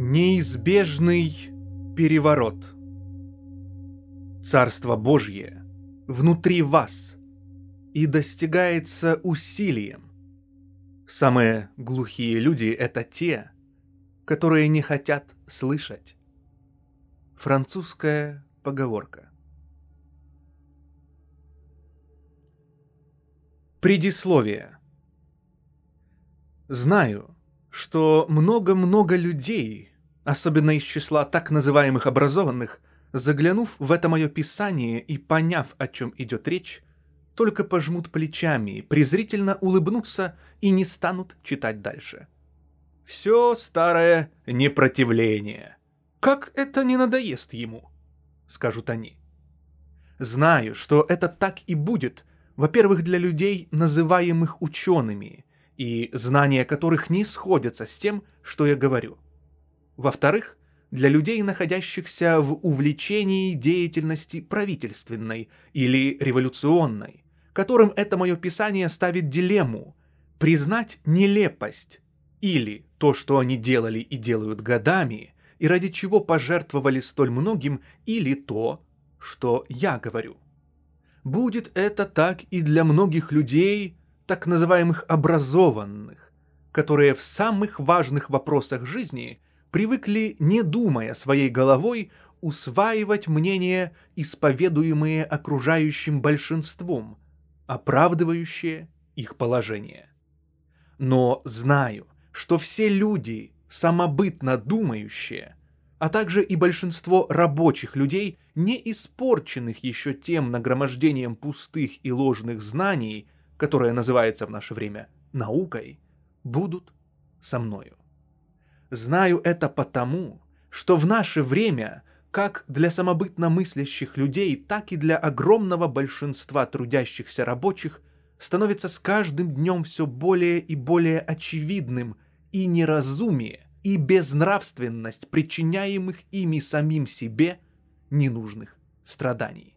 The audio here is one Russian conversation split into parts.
Неизбежный переворот. Царство Божье внутри вас и достигается усилием. Самые глухие люди — это те, которые не хотят слышать. Французская поговорка. Предисловие. Знаю, что много-много людей, особенно из числа так называемых образованных, заглянув в это мое писание и поняв, о чем идет речь, только пожмут плечами, презрительно улыбнутся и не станут читать дальше. Все старое непротивление. Как это не надоест ему? Скажут они. Знаю, что это так и будет, во-первых, для людей, называемых учеными, и знания которых не сходятся с тем, что я говорю. Во-вторых, для людей, находящихся в увлечении деятельности правительственной или революционной, которым это мое писание ставит дилемму – признать нелепость или то, что они делали и делают годами, и ради чего пожертвовали столь многим, или то, что я говорю. Будет это так и для многих людей, так называемых образованных, которые в самых важных вопросах жизни привыкли, не думая своей головой, усваивать мнения, исповедуемые окружающим большинством, оправдывающие их положение. Но знаю, что все люди, самобытно думающие, а также и большинство рабочих людей, не испорченных еще тем нагромождением пустых и ложных знаний, которая называется в наше время наукой, будут со мною. Знаю это потому, что в наше время, как для самобытно мыслящих людей, так и для огромного большинства трудящихся рабочих, становится с каждым днем все более и более очевидным и неразумие, и безнравственность причиняемых ими самим себе ненужных страданий.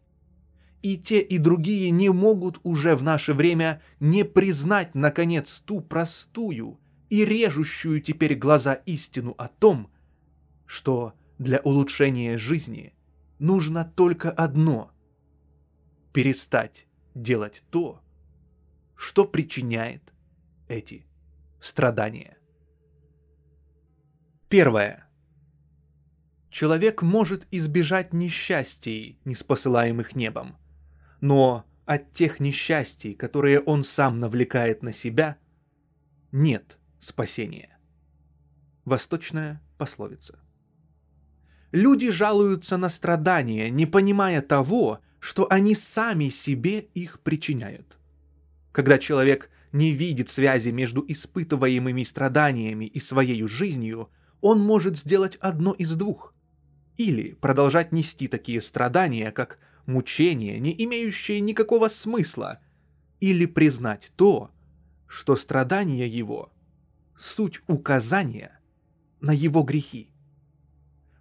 И те, и другие не могут уже в наше время не признать, наконец, ту простую и режущую теперь глаза истину о том, что для улучшения жизни нужно только одно — перестать делать то, что причиняет эти страдания. Первое. Человек может избежать несчастий, не спосылаемых небом, но от тех несчастий, которые он сам навлекает на себя, нет спасения. Восточная пословица. Люди жалуются на страдания, не понимая того, что они сами себе их причиняют. Когда человек не видит связи между испытываемыми страданиями и своей жизнью, он может сделать одно из двух. Или продолжать нести такие страдания, как мучения, не имеющие никакого смысла, или признать то, что страдания его — суть указания на его грехи.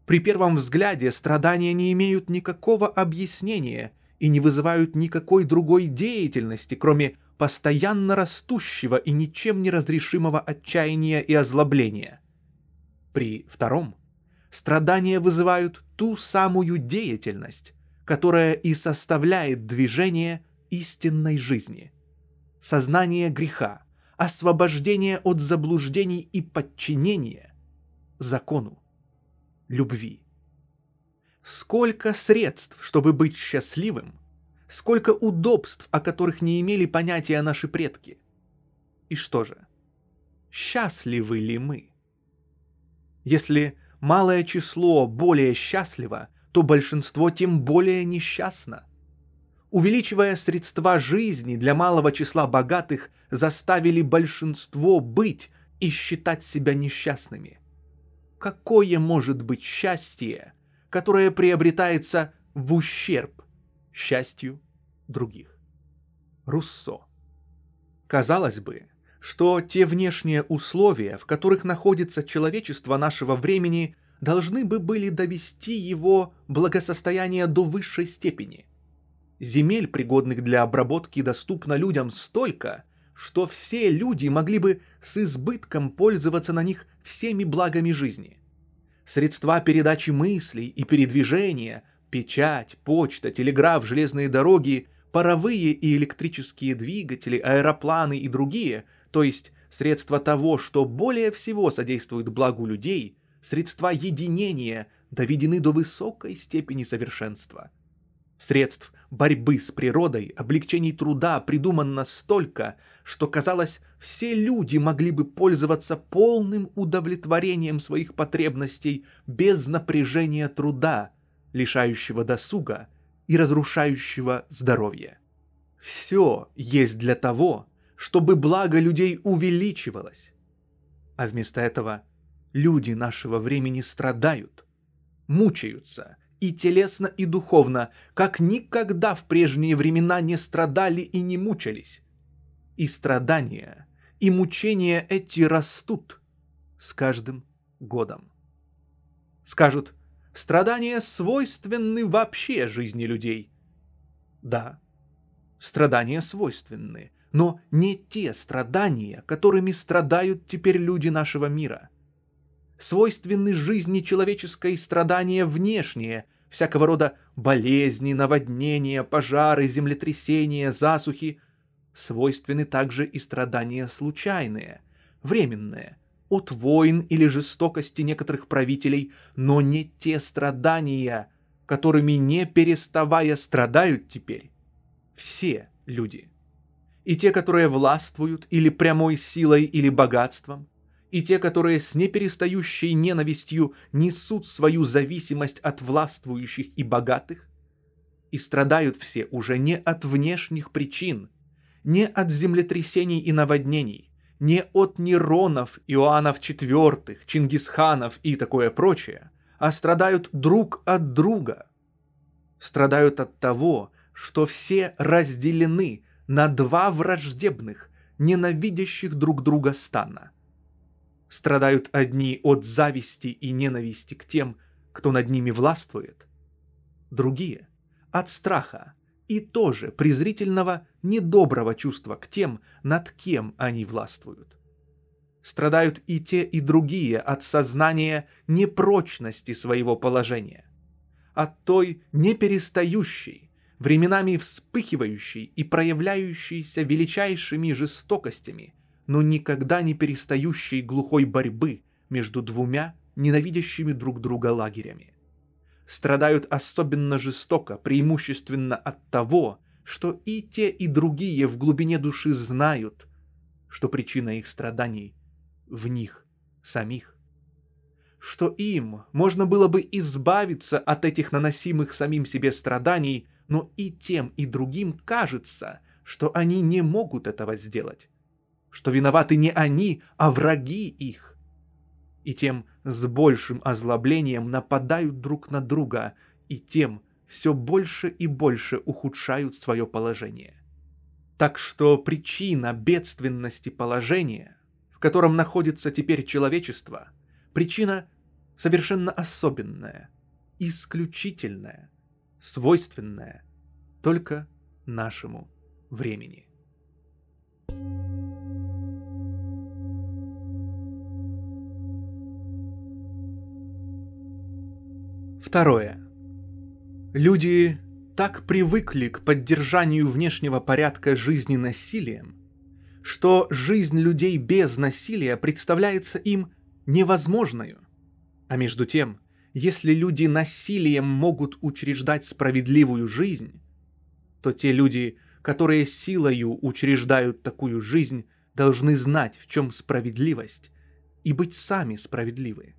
При первом взгляде страдания не имеют никакого объяснения и не вызывают никакой другой деятельности, кроме постоянно растущего и ничем не разрешимого отчаяния и озлобления. При втором страдания вызывают ту самую деятельность, которое и составляет движение истинной жизни. Сознание греха, освобождение от заблуждений и подчинение закону любви. Сколько средств, чтобы быть счастливым, сколько удобств, о которых не имели понятия наши предки. И что же, счастливы ли мы? Если малое число более счастливо – то большинство тем более несчастно. Увеличивая средства жизни для малого числа богатых, заставили большинство быть и считать себя несчастными. Какое может быть счастье, которое приобретается в ущерб счастью других? Руссо. Казалось бы, что те внешние условия, в которых находится человечество нашего времени, должны бы были довести его благосостояние до высшей степени. Земель, пригодных для обработки, доступно людям столько, что все люди могли бы с избытком пользоваться на них всеми благами жизни. Средства передачи мыслей и передвижения, печать, почта, телеграф, железные дороги, паровые и электрические двигатели, аэропланы и другие, то есть средства того, что более всего содействует благу людей, средства единения доведены до высокой степени совершенства. Средств борьбы с природой, облегчений труда придумано столько, что, казалось, все люди могли бы пользоваться полным удовлетворением своих потребностей без напряжения труда, лишающего досуга и разрушающего здоровье. Все есть для того, чтобы благо людей увеличивалось. А вместо этого люди нашего времени страдают, мучаются и телесно, и духовно, как никогда в прежние времена не страдали и не мучались. И страдания, и мучения эти растут с каждым годом. Скажут, страдания свойственны вообще жизни людей. Да, страдания свойственны, но не те страдания, которыми страдают теперь люди нашего мира. Свойственны жизни человеческой страдания внешние, всякого рода болезни, наводнения, пожары, землетрясения, засухи. Свойственны также и страдания случайные, временные, от войн или жестокости некоторых правителей, но не те страдания, которыми не переставая страдают теперь все люди и те, которые властвуют или прямой силой, или богатством, и те, которые с неперестающей ненавистью несут свою зависимость от властвующих и богатых, и страдают все уже не от внешних причин, не от землетрясений и наводнений, не от Неронов, Иоаннов IV, Чингисханов и такое прочее, а страдают друг от друга. Страдают от того, что все разделены на два враждебных, ненавидящих друг друга стана. Страдают одни от зависти и ненависти к тем, кто над ними властвует, другие — от страха и тоже презрительного, недоброго чувства к тем, над кем они властвуют. Страдают и те, и другие от сознания непрочности своего положения, от той неперестающей, временами вспыхивающий и проявляющийся величайшими жестокостями, но никогда не перестающей глухой борьбы между двумя ненавидящими друг друга лагерями. Страдают особенно жестоко, преимущественно от того, что и те, и другие в глубине души знают, что причина их страданий в них самих. Что им можно было бы избавиться от этих наносимых самим себе страданий – но и тем, и другим кажется, что они не могут этого сделать, что виноваты не они, а враги их. И тем с большим озлоблением нападают друг на друга, и тем все больше и больше ухудшают свое положение. Так что причина бедственности положения, в котором находится теперь человечество, причина совершенно особенная, исключительная – свойственное только нашему времени. Второе. Люди так привыкли к поддержанию внешнего порядка жизни насилием, что жизнь людей без насилия представляется им невозможной. А между тем, если люди насилием могут учреждать справедливую жизнь, то те люди, которые силою учреждают такую жизнь, должны знать, в чем справедливость, и быть сами справедливы.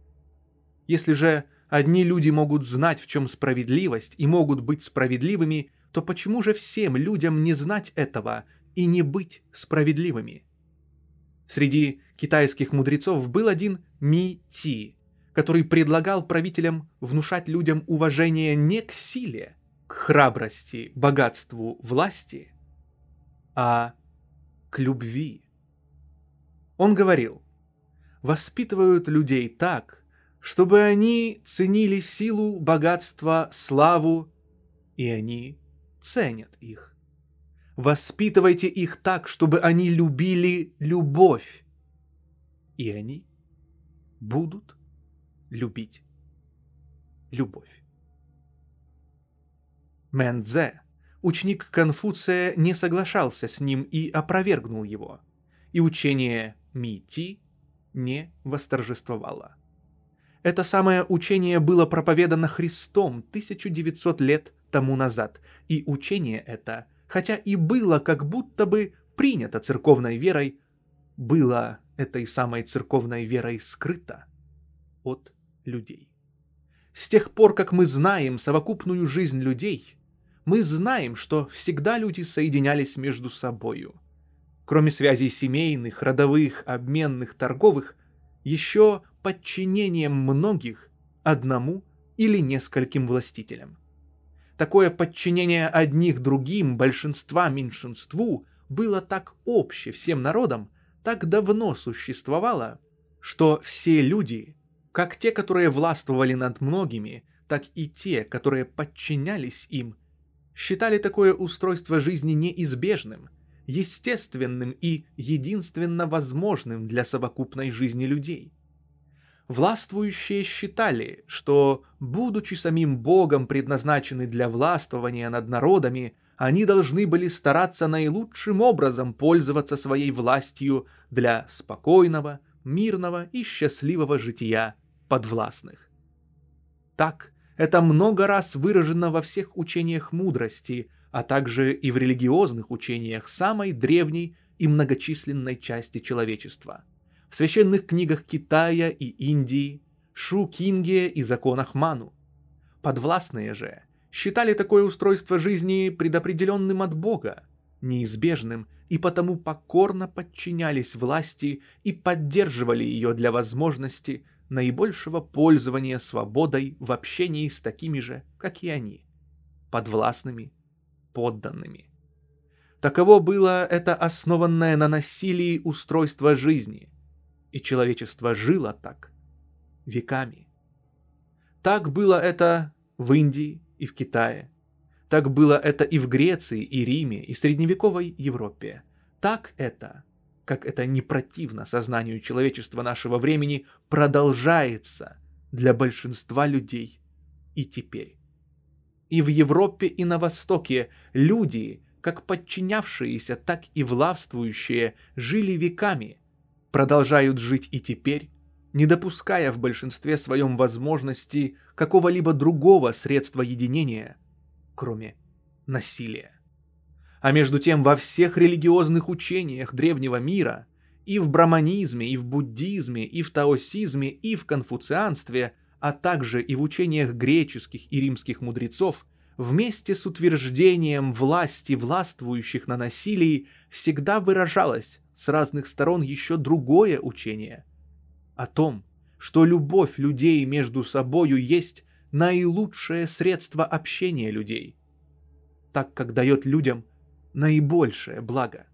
Если же одни люди могут знать, в чем справедливость, и могут быть справедливыми, то почему же всем людям не знать этого и не быть справедливыми? Среди китайских мудрецов был один Ми Ти, который предлагал правителям внушать людям уважение не к силе, к храбрости, богатству, власти, а к любви. Он говорил, воспитывают людей так, чтобы они ценили силу, богатство, славу, и они ценят их. Воспитывайте их так, чтобы они любили любовь, и они будут любить любовь. Мэн Цзэ, ученик Конфуция, не соглашался с ним и опровергнул его, и учение Ми Ти не восторжествовало. Это самое учение было проповедано Христом 1900 лет тому назад, и учение это, хотя и было как будто бы принято церковной верой, было этой самой церковной верой скрыто от людей. С тех пор, как мы знаем совокупную жизнь людей, мы знаем, что всегда люди соединялись между собою. Кроме связей семейных, родовых, обменных, торговых, еще подчинением многих одному или нескольким властителям. Такое подчинение одних другим, большинства меньшинству, было так обще всем народам, так давно существовало, что все люди, как те, которые властвовали над многими, так и те, которые подчинялись им, считали такое устройство жизни неизбежным, естественным и единственно возможным для совокупной жизни людей. Властвующие считали, что, будучи самим Богом предназначены для властвования над народами, они должны были стараться наилучшим образом пользоваться своей властью для спокойного, мирного и счастливого жития подвластных. Так, это много раз выражено во всех учениях мудрости, а также и в религиозных учениях самой древней и многочисленной части человечества. В священных книгах Китая и Индии, Шу Кинге и законах Ману. Подвластные же считали такое устройство жизни предопределенным от Бога, неизбежным, и потому покорно подчинялись власти и поддерживали ее для возможности наибольшего пользования свободой в общении с такими же, как и они, подвластными, подданными. Таково было это основанное на насилии устройство жизни, и человечество жило так веками. Так было это в Индии и в Китае. Так было это и в Греции, и Риме, и средневековой Европе. Так это как это не противно сознанию человечества нашего времени, продолжается для большинства людей и теперь. И в Европе, и на Востоке люди, как подчинявшиеся, так и властвующие, жили веками, продолжают жить и теперь, не допуская в большинстве своем возможности какого-либо другого средства единения, кроме насилия. А между тем во всех религиозных учениях древнего мира, и в браманизме, и в буддизме, и в таосизме, и в конфуцианстве, а также и в учениях греческих и римских мудрецов, вместе с утверждением власти властвующих на насилии всегда выражалось с разных сторон еще другое учение о том, что любовь людей между собою есть наилучшее средство общения людей, так как дает людям наибольшее благо.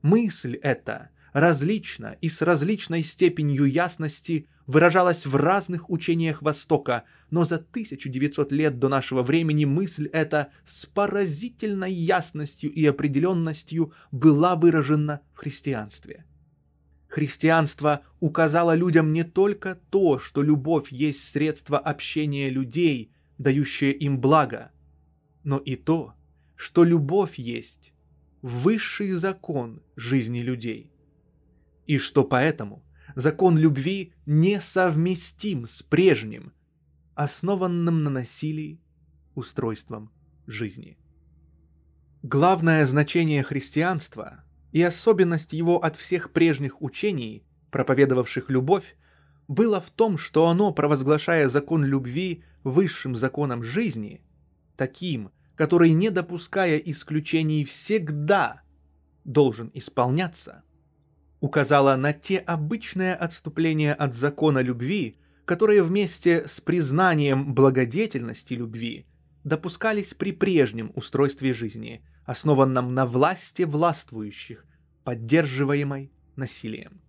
Мысль эта различна и с различной степенью ясности выражалась в разных учениях Востока, но за 1900 лет до нашего времени мысль эта с поразительной ясностью и определенностью была выражена в христианстве. Христианство указало людям не только то, что любовь есть средство общения людей, дающее им благо, но и то, что любовь есть высший закон жизни людей, и что поэтому закон любви несовместим с прежним, основанным на насилии, устройством жизни. Главное значение христианства и особенность его от всех прежних учений, проповедовавших любовь, было в том, что оно, провозглашая закон любви высшим законом жизни, таким – который, не допуская исключений, всегда должен исполняться, указала на те обычные отступления от закона любви, которые вместе с признанием благодетельности любви допускались при прежнем устройстве жизни, основанном на власти властвующих, поддерживаемой насилием.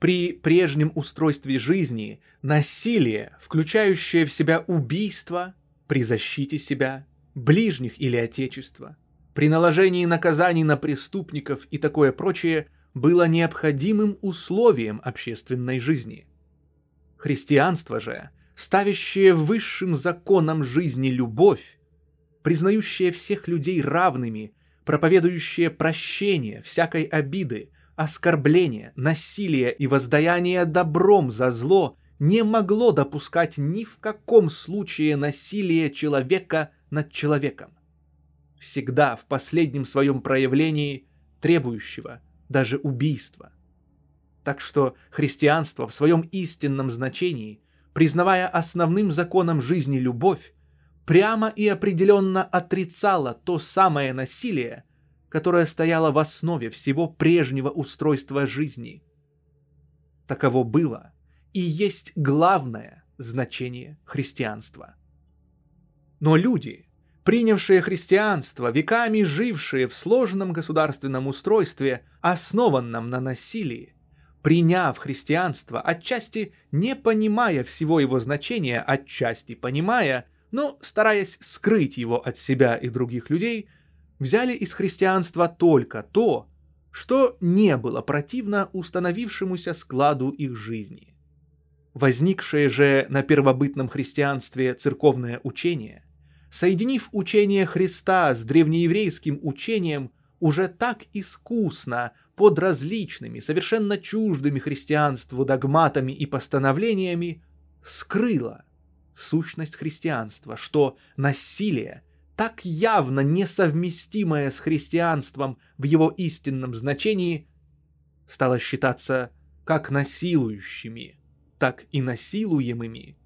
При прежнем устройстве жизни насилие, включающее в себя убийство при защите себя ближних или отечества, при наложении наказаний на преступников и такое прочее было необходимым условием общественной жизни. Христианство же ставящее высшим законом жизни любовь, признающее всех людей равными, проповедующее прощение всякой обиды, оскорбления, насилия и воздаяние добром за зло не могло допускать ни в каком случае насилия человека над человеком. Всегда в последнем своем проявлении требующего даже убийства. Так что христианство в своем истинном значении, признавая основным законом жизни любовь, прямо и определенно отрицало то самое насилие, которое стояло в основе всего прежнего устройства жизни. Таково было и есть главное значение христианства. Но люди, принявшие христианство, веками жившие в сложном государственном устройстве, основанном на насилии, приняв христианство, отчасти не понимая всего его значения, отчасти понимая, но стараясь скрыть его от себя и других людей, взяли из христианства только то, что не было противно установившемуся складу их жизни. Возникшее же на первобытном христианстве церковное учение, соединив учение Христа с древнееврейским учением, уже так искусно под различными, совершенно чуждыми христианству догматами и постановлениями, скрыло сущность христианства, что насилие, так явно несовместимое с христианством в его истинном значении, стало считаться как насилующими, так и насилуемыми,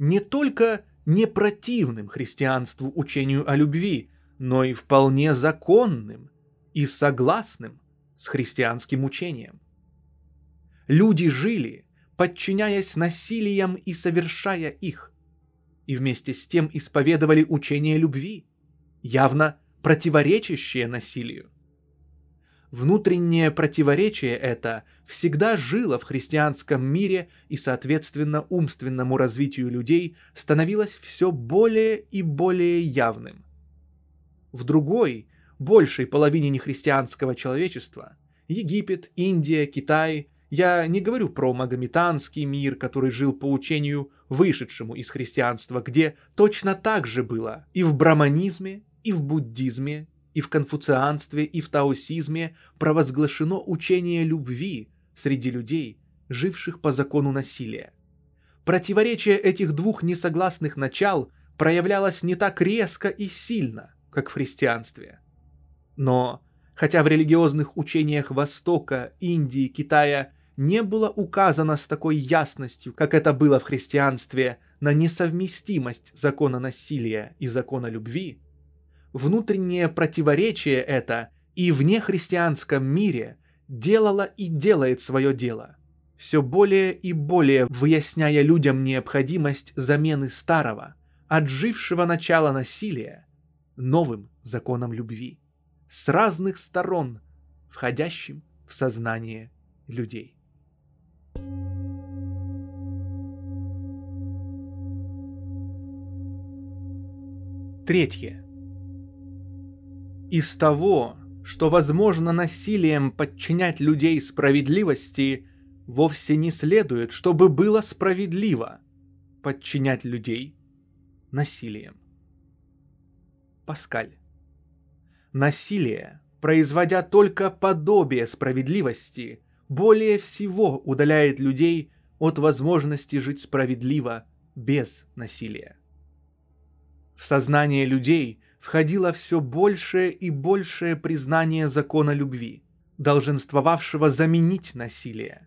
не только не противным христианству учению о любви, но и вполне законным и согласным с христианским учением. Люди жили, подчиняясь насилиям и совершая их, и вместе с тем исповедовали учение любви, явно противоречащее насилию. Внутреннее противоречие это всегда жило в христианском мире и, соответственно, умственному развитию людей становилось все более и более явным. В другой, большей половине нехристианского человечества – Египет, Индия, Китай – я не говорю про магометанский мир, который жил по учению, вышедшему из христианства, где точно так же было и в браманизме, и в буддизме, и в конфуцианстве, и в таосизме провозглашено учение любви среди людей, живших по закону насилия. Противоречие этих двух несогласных начал проявлялось не так резко и сильно, как в христианстве. Но, хотя в религиозных учениях Востока, Индии, Китая не было указано с такой ясностью, как это было в христианстве, на несовместимость закона насилия и закона любви, внутреннее противоречие это и в нехристианском мире делало и делает свое дело, все более и более выясняя людям необходимость замены старого, отжившего начала насилия, новым законом любви с разных сторон, входящим в сознание людей. Третье. Из того, что возможно насилием подчинять людей справедливости, вовсе не следует, чтобы было справедливо подчинять людей насилием. Паскаль насилие, производя только подобие справедливости, более всего удаляет людей от возможности жить справедливо без насилия. В сознание людей входило все большее и большее признание закона любви, долженствовавшего заменить насилие,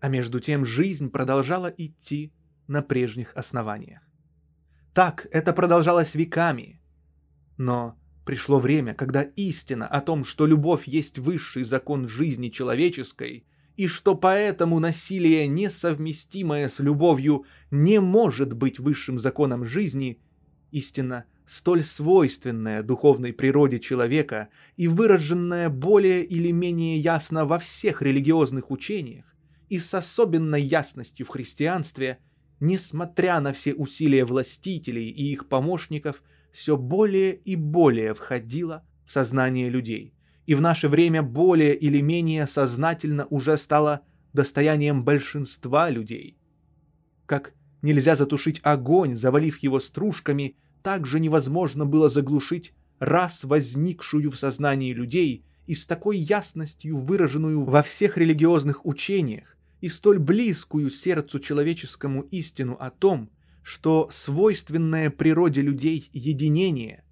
а между тем жизнь продолжала идти на прежних основаниях. Так это продолжалось веками, но Пришло время, когда истина о том, что любовь есть высший закон жизни человеческой, и что поэтому насилие, несовместимое с любовью, не может быть высшим законом жизни, истина столь свойственная духовной природе человека и выраженная более или менее ясно во всех религиозных учениях и с особенной ясностью в христианстве, несмотря на все усилия властителей и их помощников – все более и более входило в сознание людей, и в наше время более или менее сознательно уже стало достоянием большинства людей, как нельзя затушить огонь, завалив его стружками, так же невозможно было заглушить раз возникшую в сознании людей и с такой ясностью выраженную во всех религиозных учениях и столь близкую сердцу человеческому истину о том, что свойственное природе людей единение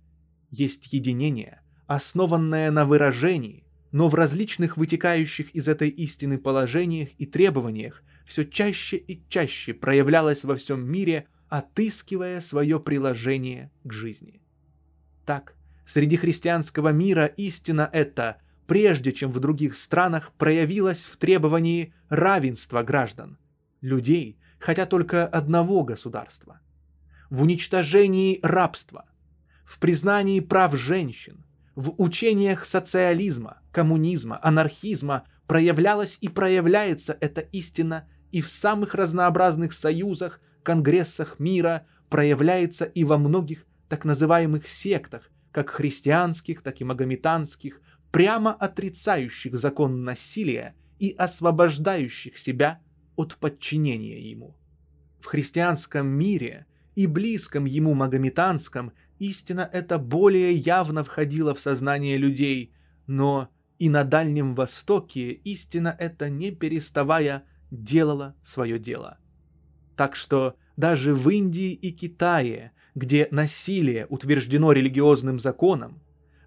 есть единение, основанное на выражении, но в различных вытекающих из этой истины положениях и требованиях все чаще и чаще проявлялось во всем мире, отыскивая свое приложение к жизни. Так, среди христианского мира истина эта, прежде чем в других странах, проявилась в требовании равенства граждан, людей, хотя только одного государства, в уничтожении рабства, в признании прав женщин, в учениях социализма, коммунизма, анархизма проявлялась и проявляется эта истина и в самых разнообразных союзах, конгрессах мира, проявляется и во многих так называемых сектах, как христианских, так и магометанских, прямо отрицающих закон насилия и освобождающих себя от подчинения ему. В христианском мире и близком ему магометанском истина эта более явно входила в сознание людей, но и на Дальнем Востоке истина эта, не переставая, делала свое дело. Так что даже в Индии и Китае, где насилие утверждено религиозным законом,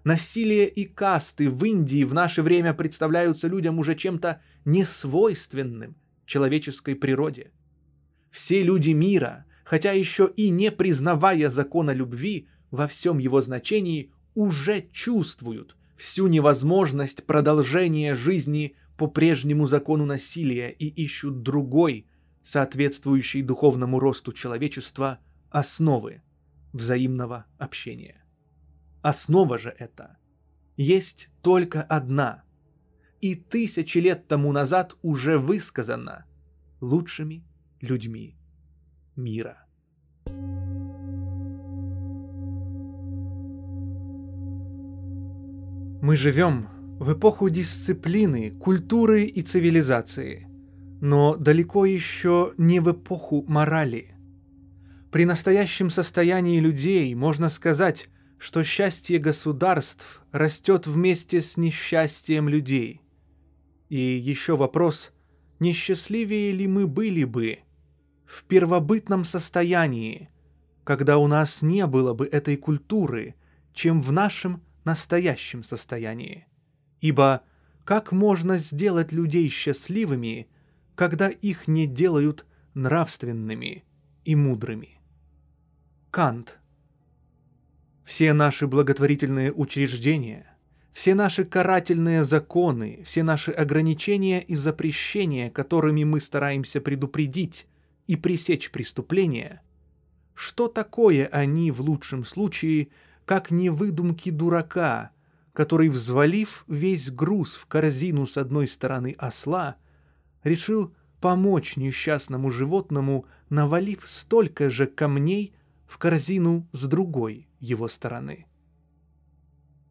насилие и касты в Индии в наше время представляются людям уже чем-то несвойственным человеческой природе. Все люди мира, хотя еще и не признавая закона любви во всем его значении, уже чувствуют всю невозможность продолжения жизни по прежнему закону насилия и ищут другой, соответствующий духовному росту человечества, основы взаимного общения. Основа же это есть только одна, и тысячи лет тому назад уже высказана лучшими людьми мира. Мы живем в эпоху дисциплины, культуры и цивилизации, но далеко еще не в эпоху морали. При настоящем состоянии людей можно сказать, что счастье государств растет вместе с несчастьем людей. И еще вопрос, несчастливее ли мы были бы в первобытном состоянии, когда у нас не было бы этой культуры, чем в нашем настоящем состоянии. Ибо как можно сделать людей счастливыми, когда их не делают нравственными и мудрыми? Кант. Все наши благотворительные учреждения, все наши карательные законы, все наши ограничения и запрещения, которыми мы стараемся предупредить и пресечь преступления, что такое они в лучшем случае – как не выдумки дурака, который, взвалив весь груз в корзину с одной стороны осла, решил помочь несчастному животному, навалив столько же камней в корзину с другой его стороны.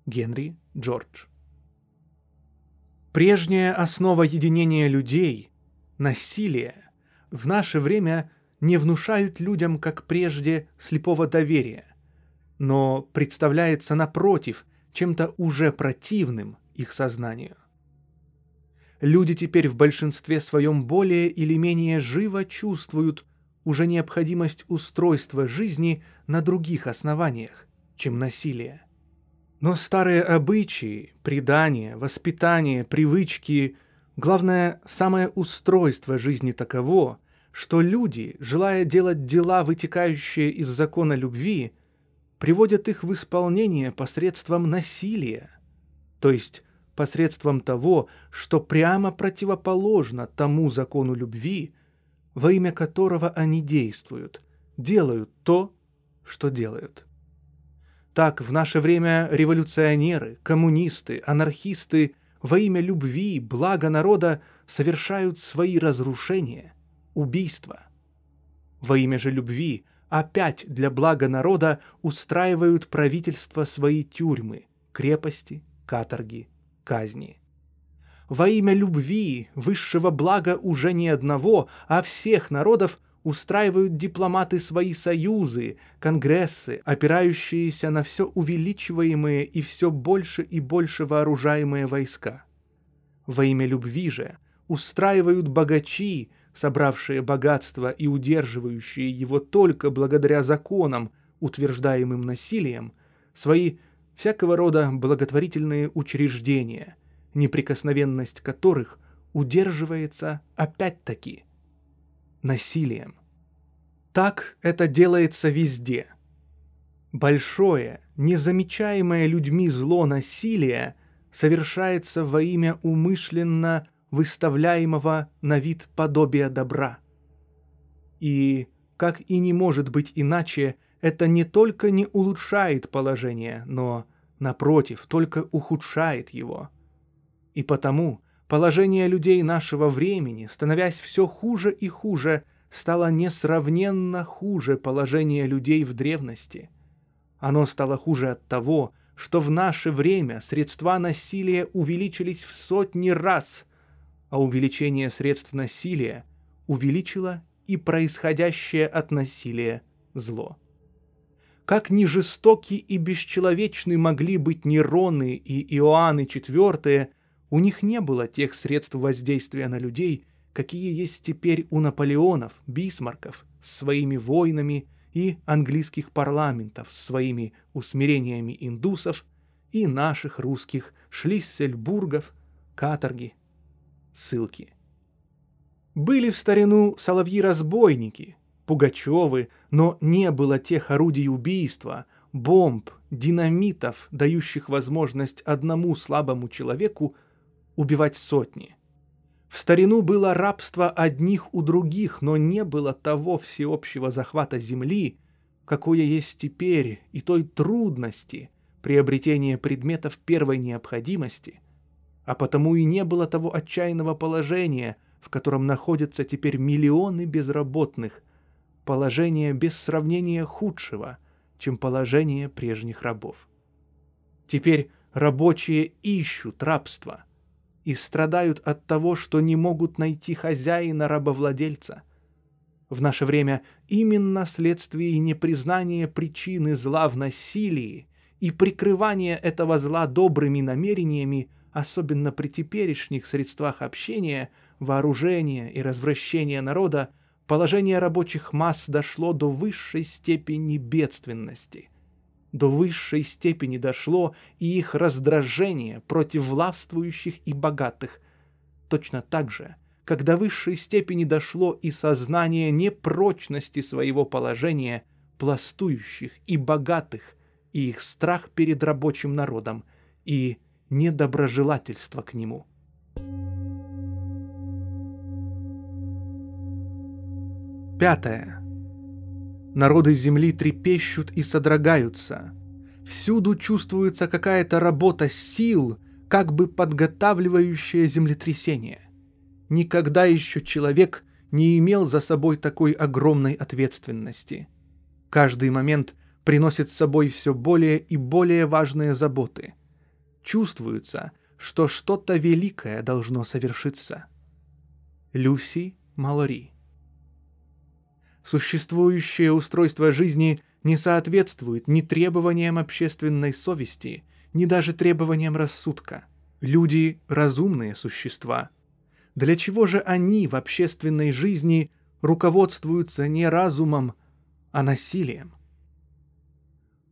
Генри Джордж Прежняя основа единения людей, насилие, в наше время не внушают людям, как прежде, слепого доверия но представляется напротив чем-то уже противным их сознанию. Люди теперь в большинстве своем более или менее живо чувствуют уже необходимость устройства жизни на других основаниях, чем насилие. Но старые обычаи, предания, воспитание, привычки, главное, самое устройство жизни таково, что люди, желая делать дела, вытекающие из закона любви, приводят их в исполнение посредством насилия, то есть посредством того, что прямо противоположно тому закону любви, во имя которого они действуют, делают то, что делают. Так в наше время революционеры, коммунисты, анархисты во имя любви, блага народа совершают свои разрушения, убийства. Во имя же любви – опять для блага народа устраивают правительство свои тюрьмы, крепости, каторги, казни. Во имя любви, высшего блага уже не одного, а всех народов устраивают дипломаты свои союзы, конгрессы, опирающиеся на все увеличиваемые и все больше и больше вооружаемые войска. Во имя любви же устраивают богачи, собравшие богатство и удерживающие его только благодаря законам, утверждаемым насилием, свои всякого рода благотворительные учреждения, неприкосновенность которых удерживается опять-таки насилием. Так это делается везде. Большое, незамечаемое людьми зло насилия совершается во имя умышленно выставляемого на вид подобия добра. И, как и не может быть иначе, это не только не улучшает положение, но, напротив, только ухудшает его. И потому положение людей нашего времени, становясь все хуже и хуже, стало несравненно хуже положения людей в древности. Оно стало хуже от того, что в наше время средства насилия увеличились в сотни раз, а увеличение средств насилия увеличило и происходящее от насилия зло. Как ни жестоки и бесчеловечны могли быть Нероны и Иоанны IV, у них не было тех средств воздействия на людей, какие есть теперь у Наполеонов, Бисмарков, с своими войнами и английских парламентов, с своими усмирениями индусов и наших русских Шлиссельбургов, каторги, ссылки. Были в старину соловьи-разбойники, Пугачевы, но не было тех орудий убийства, бомб, динамитов, дающих возможность одному слабому человеку убивать сотни. В старину было рабство одних у других, но не было того всеобщего захвата земли, какое есть теперь, и той трудности приобретения предметов первой необходимости, а потому и не было того отчаянного положения, в котором находятся теперь миллионы безработных, положение без сравнения худшего, чем положение прежних рабов. Теперь рабочие ищут рабство – и страдают от того, что не могут найти хозяина-рабовладельца. В наше время именно вследствие непризнания причины зла в насилии и прикрывания этого зла добрыми намерениями, особенно при теперешних средствах общения, вооружения и развращения народа, положение рабочих масс дошло до высшей степени бедственности – до высшей степени дошло и их раздражение против властвующих и богатых. Точно так же, как до высшей степени дошло и сознание непрочности своего положения пластующих и богатых, и их страх перед рабочим народом, и недоброжелательство к нему. Пятое. Народы Земли трепещут и содрогаются. Всюду чувствуется какая-то работа сил, как бы подготавливающая землетрясение. Никогда еще человек не имел за собой такой огромной ответственности. Каждый момент приносит с собой все более и более важные заботы. Чувствуется, что что-то великое должно совершиться. Люси Малори Существующее устройство жизни не соответствует ни требованиям общественной совести, ни даже требованиям рассудка. Люди – разумные существа. Для чего же они в общественной жизни руководствуются не разумом, а насилием?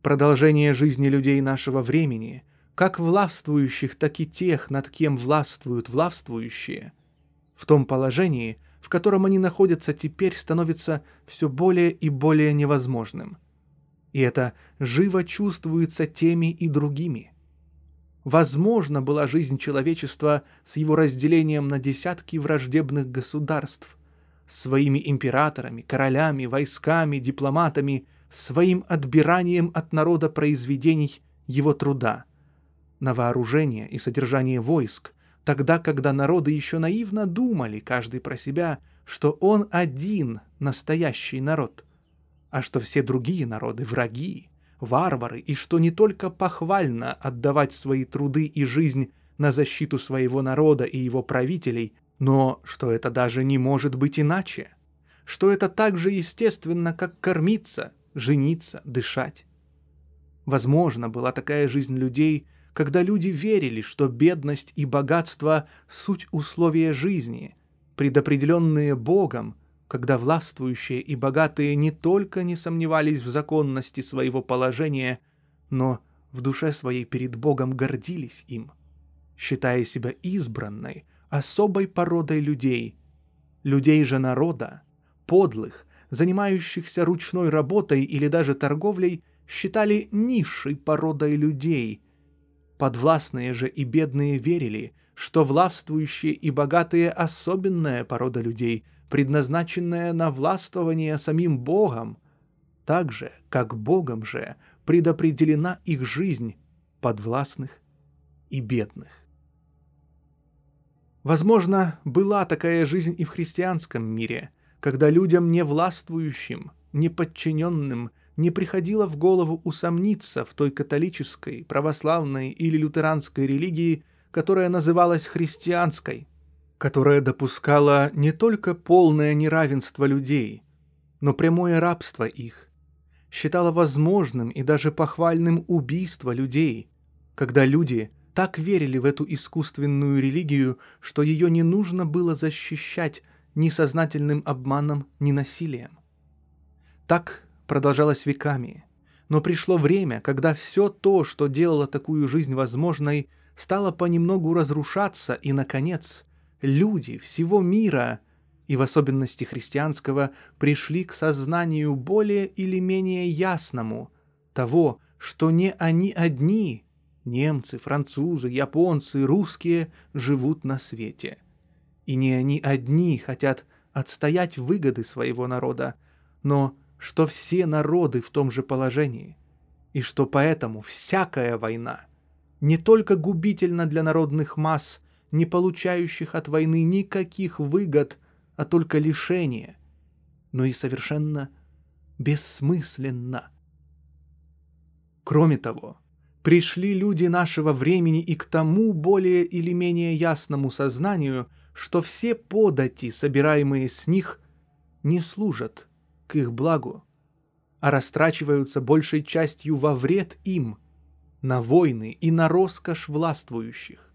Продолжение жизни людей нашего времени, как властвующих, так и тех, над кем властвуют властвующие, в том положении – в котором они находятся теперь, становится все более и более невозможным. И это живо чувствуется теми и другими. Возможно была жизнь человечества с его разделением на десятки враждебных государств, своими императорами, королями, войсками, дипломатами, своим отбиранием от народа произведений его труда, на вооружение и содержание войск, тогда, когда народы еще наивно думали, каждый про себя, что он один настоящий народ, а что все другие народы — враги, варвары, и что не только похвально отдавать свои труды и жизнь на защиту своего народа и его правителей, но что это даже не может быть иначе, что это так же естественно, как кормиться, жениться, дышать. Возможно, была такая жизнь людей, когда люди верили, что бедность и богатство – суть условия жизни, предопределенные Богом, когда властвующие и богатые не только не сомневались в законности своего положения, но в душе своей перед Богом гордились им, считая себя избранной, особой породой людей, людей же народа, подлых, занимающихся ручной работой или даже торговлей, считали низшей породой людей. Подвластные же и бедные верили, что властвующие и богатые – особенная порода людей, предназначенная на властвование самим Богом, так же, как Богом же предопределена их жизнь подвластных и бедных. Возможно, была такая жизнь и в христианском мире, когда людям не властвующим, не подчиненным не приходило в голову усомниться в той католической, православной или лютеранской религии, которая называлась христианской, которая допускала не только полное неравенство людей, но прямое рабство их, считала возможным и даже похвальным убийство людей, когда люди так верили в эту искусственную религию, что ее не нужно было защищать ни сознательным обманом, ни насилием. Так продолжалось веками, но пришло время, когда все то, что делало такую жизнь возможной, стало понемногу разрушаться, и, наконец, люди всего мира, и в особенности христианского, пришли к сознанию более или менее ясному того, что не они одни – Немцы, французы, японцы, русские живут на свете. И не они одни хотят отстоять выгоды своего народа, но что все народы в том же положении, и что поэтому всякая война не только губительна для народных масс, не получающих от войны никаких выгод, а только лишение, но и совершенно бессмысленна. Кроме того, пришли люди нашего времени и к тому более или менее ясному сознанию, что все подати, собираемые с них, не служат к их благу, а растрачиваются большей частью во вред им, на войны и на роскошь властвующих.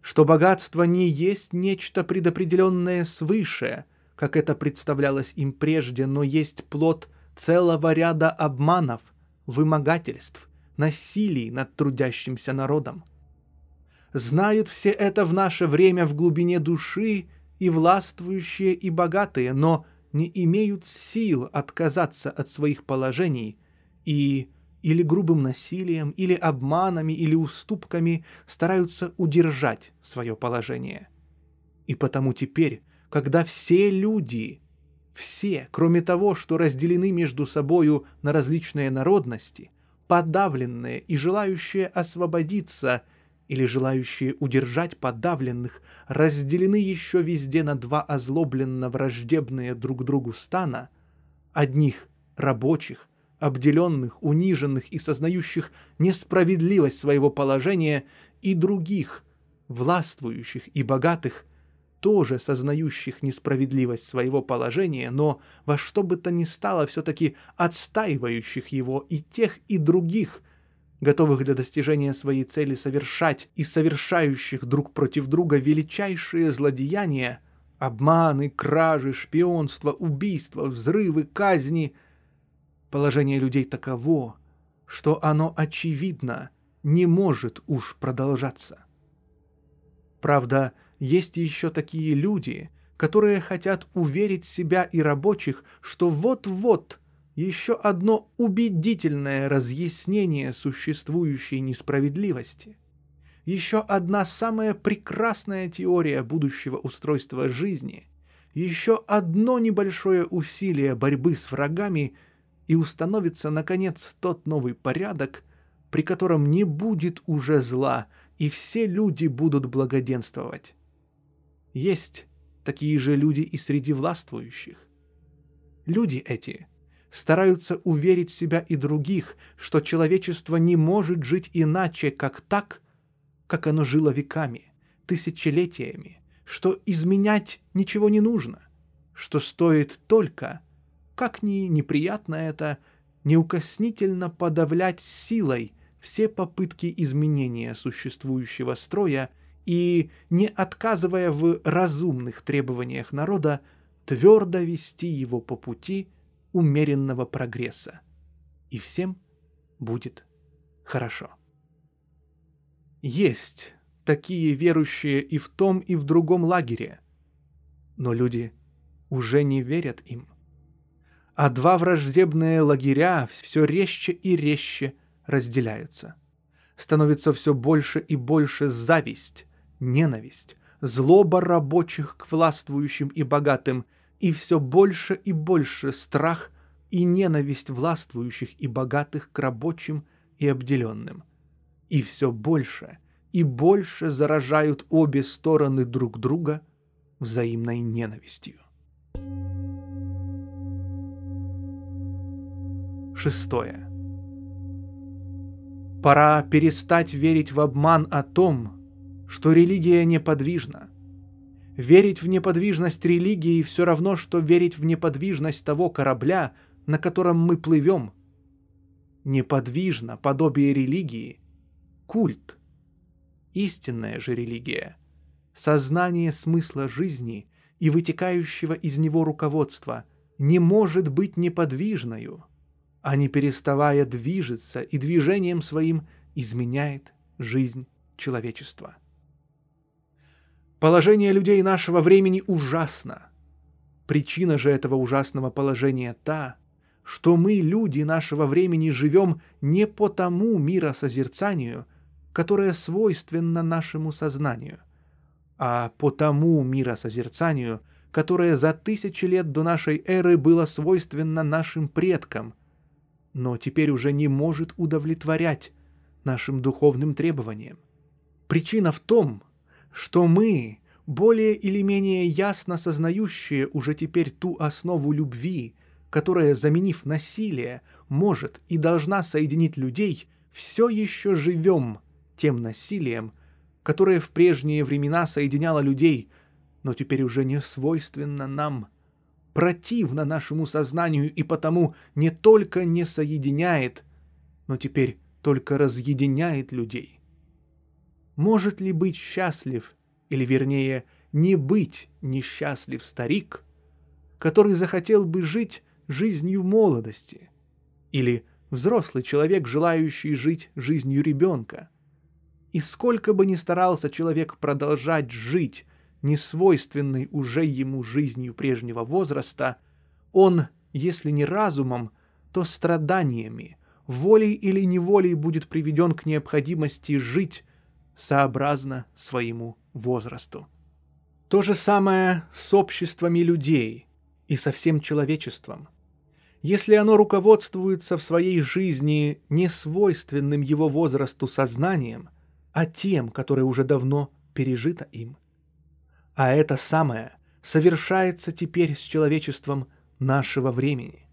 Что богатство не есть нечто предопределенное свыше, как это представлялось им прежде, но есть плод целого ряда обманов, вымогательств насилий над трудящимся народом. Знают все это в наше время в глубине души и властвующие, и богатые, но не имеют сил отказаться от своих положений и или грубым насилием, или обманами, или уступками стараются удержать свое положение. И потому теперь, когда все люди, все, кроме того, что разделены между собою на различные народности, подавленные и желающие освободиться или желающие удержать подавленных разделены еще везде на два озлобленно враждебные друг другу стана, одних рабочих, обделенных, униженных и сознающих несправедливость своего положения, и других, властвующих и богатых – тоже сознающих несправедливость своего положения, но во что бы то ни стало все-таки отстаивающих его и тех, и других, готовых для достижения своей цели совершать и совершающих друг против друга величайшие злодеяния, обманы, кражи, шпионство, убийства, взрывы, казни. Положение людей таково, что оно, очевидно, не может уж продолжаться. Правда, есть еще такие люди, которые хотят уверить себя и рабочих, что вот-вот еще одно убедительное разъяснение существующей несправедливости, еще одна самая прекрасная теория будущего устройства жизни, еще одно небольшое усилие борьбы с врагами и установится, наконец, тот новый порядок, при котором не будет уже зла, и все люди будут благоденствовать. Есть такие же люди и среди властвующих. Люди эти стараются уверить себя и других, что человечество не может жить иначе, как так, как оно жило веками, тысячелетиями, что изменять ничего не нужно, что стоит только, как ни неприятно это, неукоснительно подавлять силой все попытки изменения существующего строя и, не отказывая в разумных требованиях народа, твердо вести его по пути умеренного прогресса. И всем будет хорошо. Есть такие верующие и в том, и в другом лагере, но люди уже не верят им. А два враждебные лагеря все резче и резче разделяются. Становится все больше и больше зависть, ненависть, злоба рабочих к властвующим и богатым, и все больше и больше страх и ненависть властвующих и богатых к рабочим и обделенным. И все больше и больше заражают обе стороны друг друга взаимной ненавистью. Шестое. Пора перестать верить в обман о том, что религия неподвижна. Верить в неподвижность религии все равно, что верить в неподвижность того корабля, на котором мы плывем. Неподвижно подобие религии — культ. Истинная же религия — сознание смысла жизни и вытекающего из него руководства — не может быть неподвижною, а не переставая движется и движением своим изменяет жизнь человечества. Положение людей нашего времени ужасно. Причина же этого ужасного положения та, что мы, люди нашего времени, живем не по тому миросозерцанию, которое свойственно нашему сознанию, а по тому миросозерцанию, которое за тысячи лет до нашей эры было свойственно нашим предкам, но теперь уже не может удовлетворять нашим духовным требованиям. Причина в том, что мы, более или менее ясно сознающие уже теперь ту основу любви, которая, заменив насилие, может и должна соединить людей, все еще живем тем насилием, которое в прежние времена соединяло людей, но теперь уже не свойственно нам, противно нашему сознанию и потому не только не соединяет, но теперь только разъединяет людей. Может ли быть счастлив, или вернее, не быть несчастлив старик, который захотел бы жить жизнью молодости, или взрослый человек, желающий жить жизнью ребенка. И сколько бы ни старался человек продолжать жить несвойственной уже ему жизнью прежнего возраста, он, если не разумом, то страданиями, волей или неволей будет приведен к необходимости жить сообразно своему возрасту. То же самое с обществами людей и со всем человечеством. Если оно руководствуется в своей жизни не свойственным его возрасту сознанием, а тем, которое уже давно пережито им. А это самое совершается теперь с человечеством нашего времени.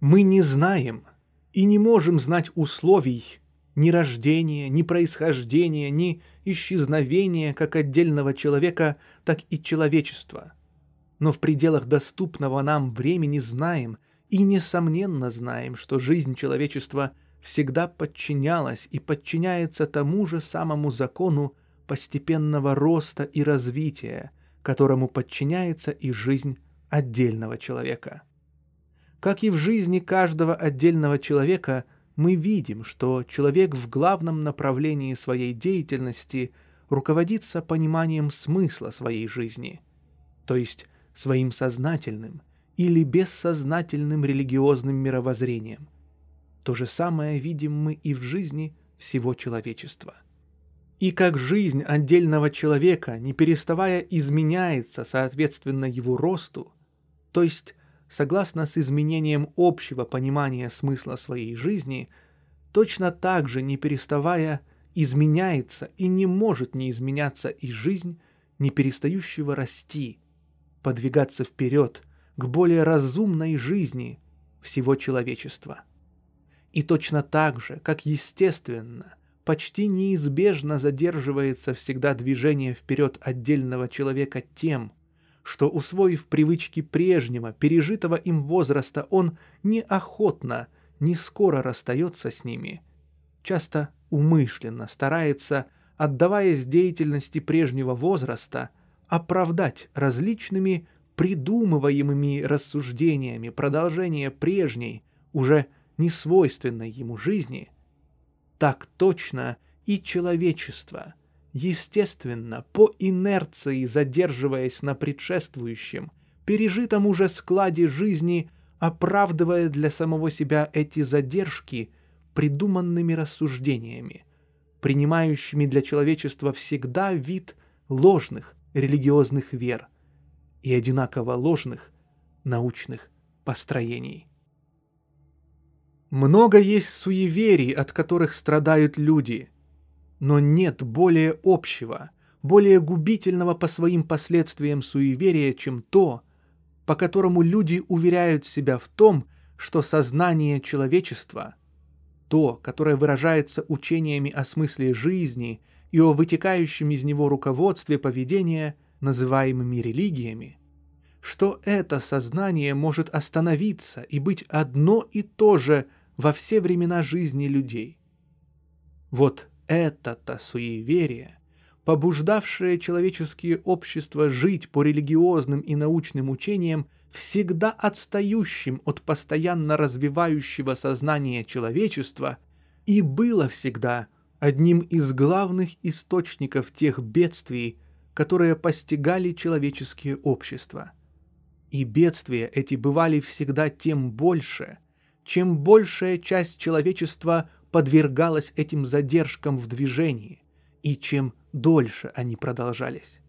Мы не знаем и не можем знать условий ни рождения, ни происхождения, ни исчезновения как отдельного человека, так и человечества. Но в пределах доступного нам времени знаем и несомненно знаем, что жизнь человечества всегда подчинялась и подчиняется тому же самому закону постепенного роста и развития, которому подчиняется и жизнь отдельного человека. Как и в жизни каждого отдельного человека – мы видим, что человек в главном направлении своей деятельности руководится пониманием смысла своей жизни, то есть своим сознательным или бессознательным религиозным мировоззрением. То же самое видим мы и в жизни всего человечества. И как жизнь отдельного человека, не переставая изменяется соответственно его росту, то есть согласно с изменением общего понимания смысла своей жизни, точно так же, не переставая, изменяется и не может не изменяться и жизнь, не перестающего расти, подвигаться вперед к более разумной жизни всего человечества. И точно так же, как естественно, почти неизбежно задерживается всегда движение вперед отдельного человека тем, что, усвоив привычки прежнего, пережитого им возраста, он неохотно, не скоро расстается с ними, часто умышленно старается, отдаваясь деятельности прежнего возраста, оправдать различными придумываемыми рассуждениями продолжение прежней, уже несвойственной ему жизни, так точно и человечество – естественно, по инерции задерживаясь на предшествующем, пережитом уже складе жизни, оправдывая для самого себя эти задержки придуманными рассуждениями, принимающими для человечества всегда вид ложных религиозных вер и одинаково ложных научных построений. Много есть суеверий, от которых страдают люди – но нет более общего, более губительного по своим последствиям суеверия, чем то, по которому люди уверяют себя в том, что сознание человечества, то, которое выражается учениями о смысле жизни и о вытекающем из него руководстве поведения, называемыми религиями, что это сознание может остановиться и быть одно и то же во все времена жизни людей. Вот это-то суеверие, побуждавшее человеческие общества жить по религиозным и научным учениям, всегда отстающим от постоянно развивающего сознания человечества, и было всегда одним из главных источников тех бедствий, которые постигали человеческие общества. И бедствия эти бывали всегда тем больше, чем большая часть человечества подвергалась этим задержкам в движении, и чем дольше они продолжались.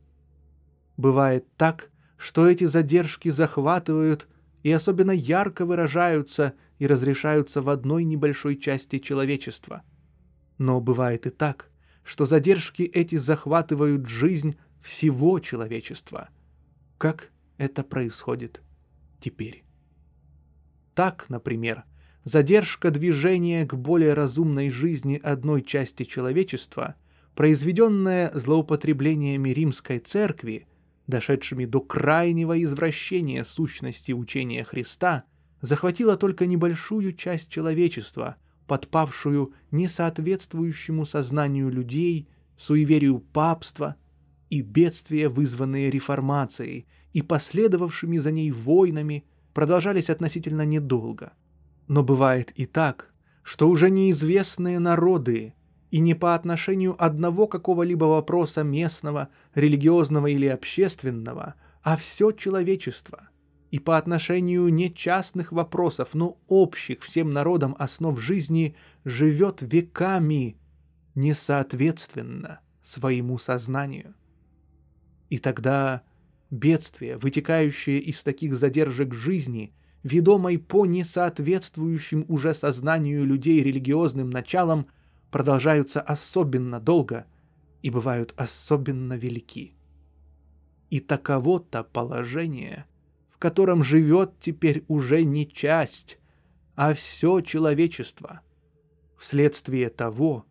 Бывает так, что эти задержки захватывают и особенно ярко выражаются и разрешаются в одной небольшой части человечества. Но бывает и так, что задержки эти захватывают жизнь всего человечества. Как это происходит теперь? Так, например, задержка движения к более разумной жизни одной части человечества, произведенная злоупотреблениями римской церкви, дошедшими до крайнего извращения сущности учения Христа, захватила только небольшую часть человечества, подпавшую несоответствующему сознанию людей, суеверию папства и бедствия, вызванные реформацией и последовавшими за ней войнами, продолжались относительно недолго – но бывает и так, что уже неизвестные народы, и не по отношению одного какого-либо вопроса местного, религиозного или общественного, а все человечество, и по отношению не частных вопросов, но общих всем народам основ жизни, живет веками, несоответственно своему сознанию. И тогда бедствия, вытекающие из таких задержек жизни – ведомой по несоответствующим уже сознанию людей религиозным началам, продолжаются особенно долго и бывают особенно велики. И таково-то положение, в котором живет теперь уже не часть, а все человечество, вследствие того,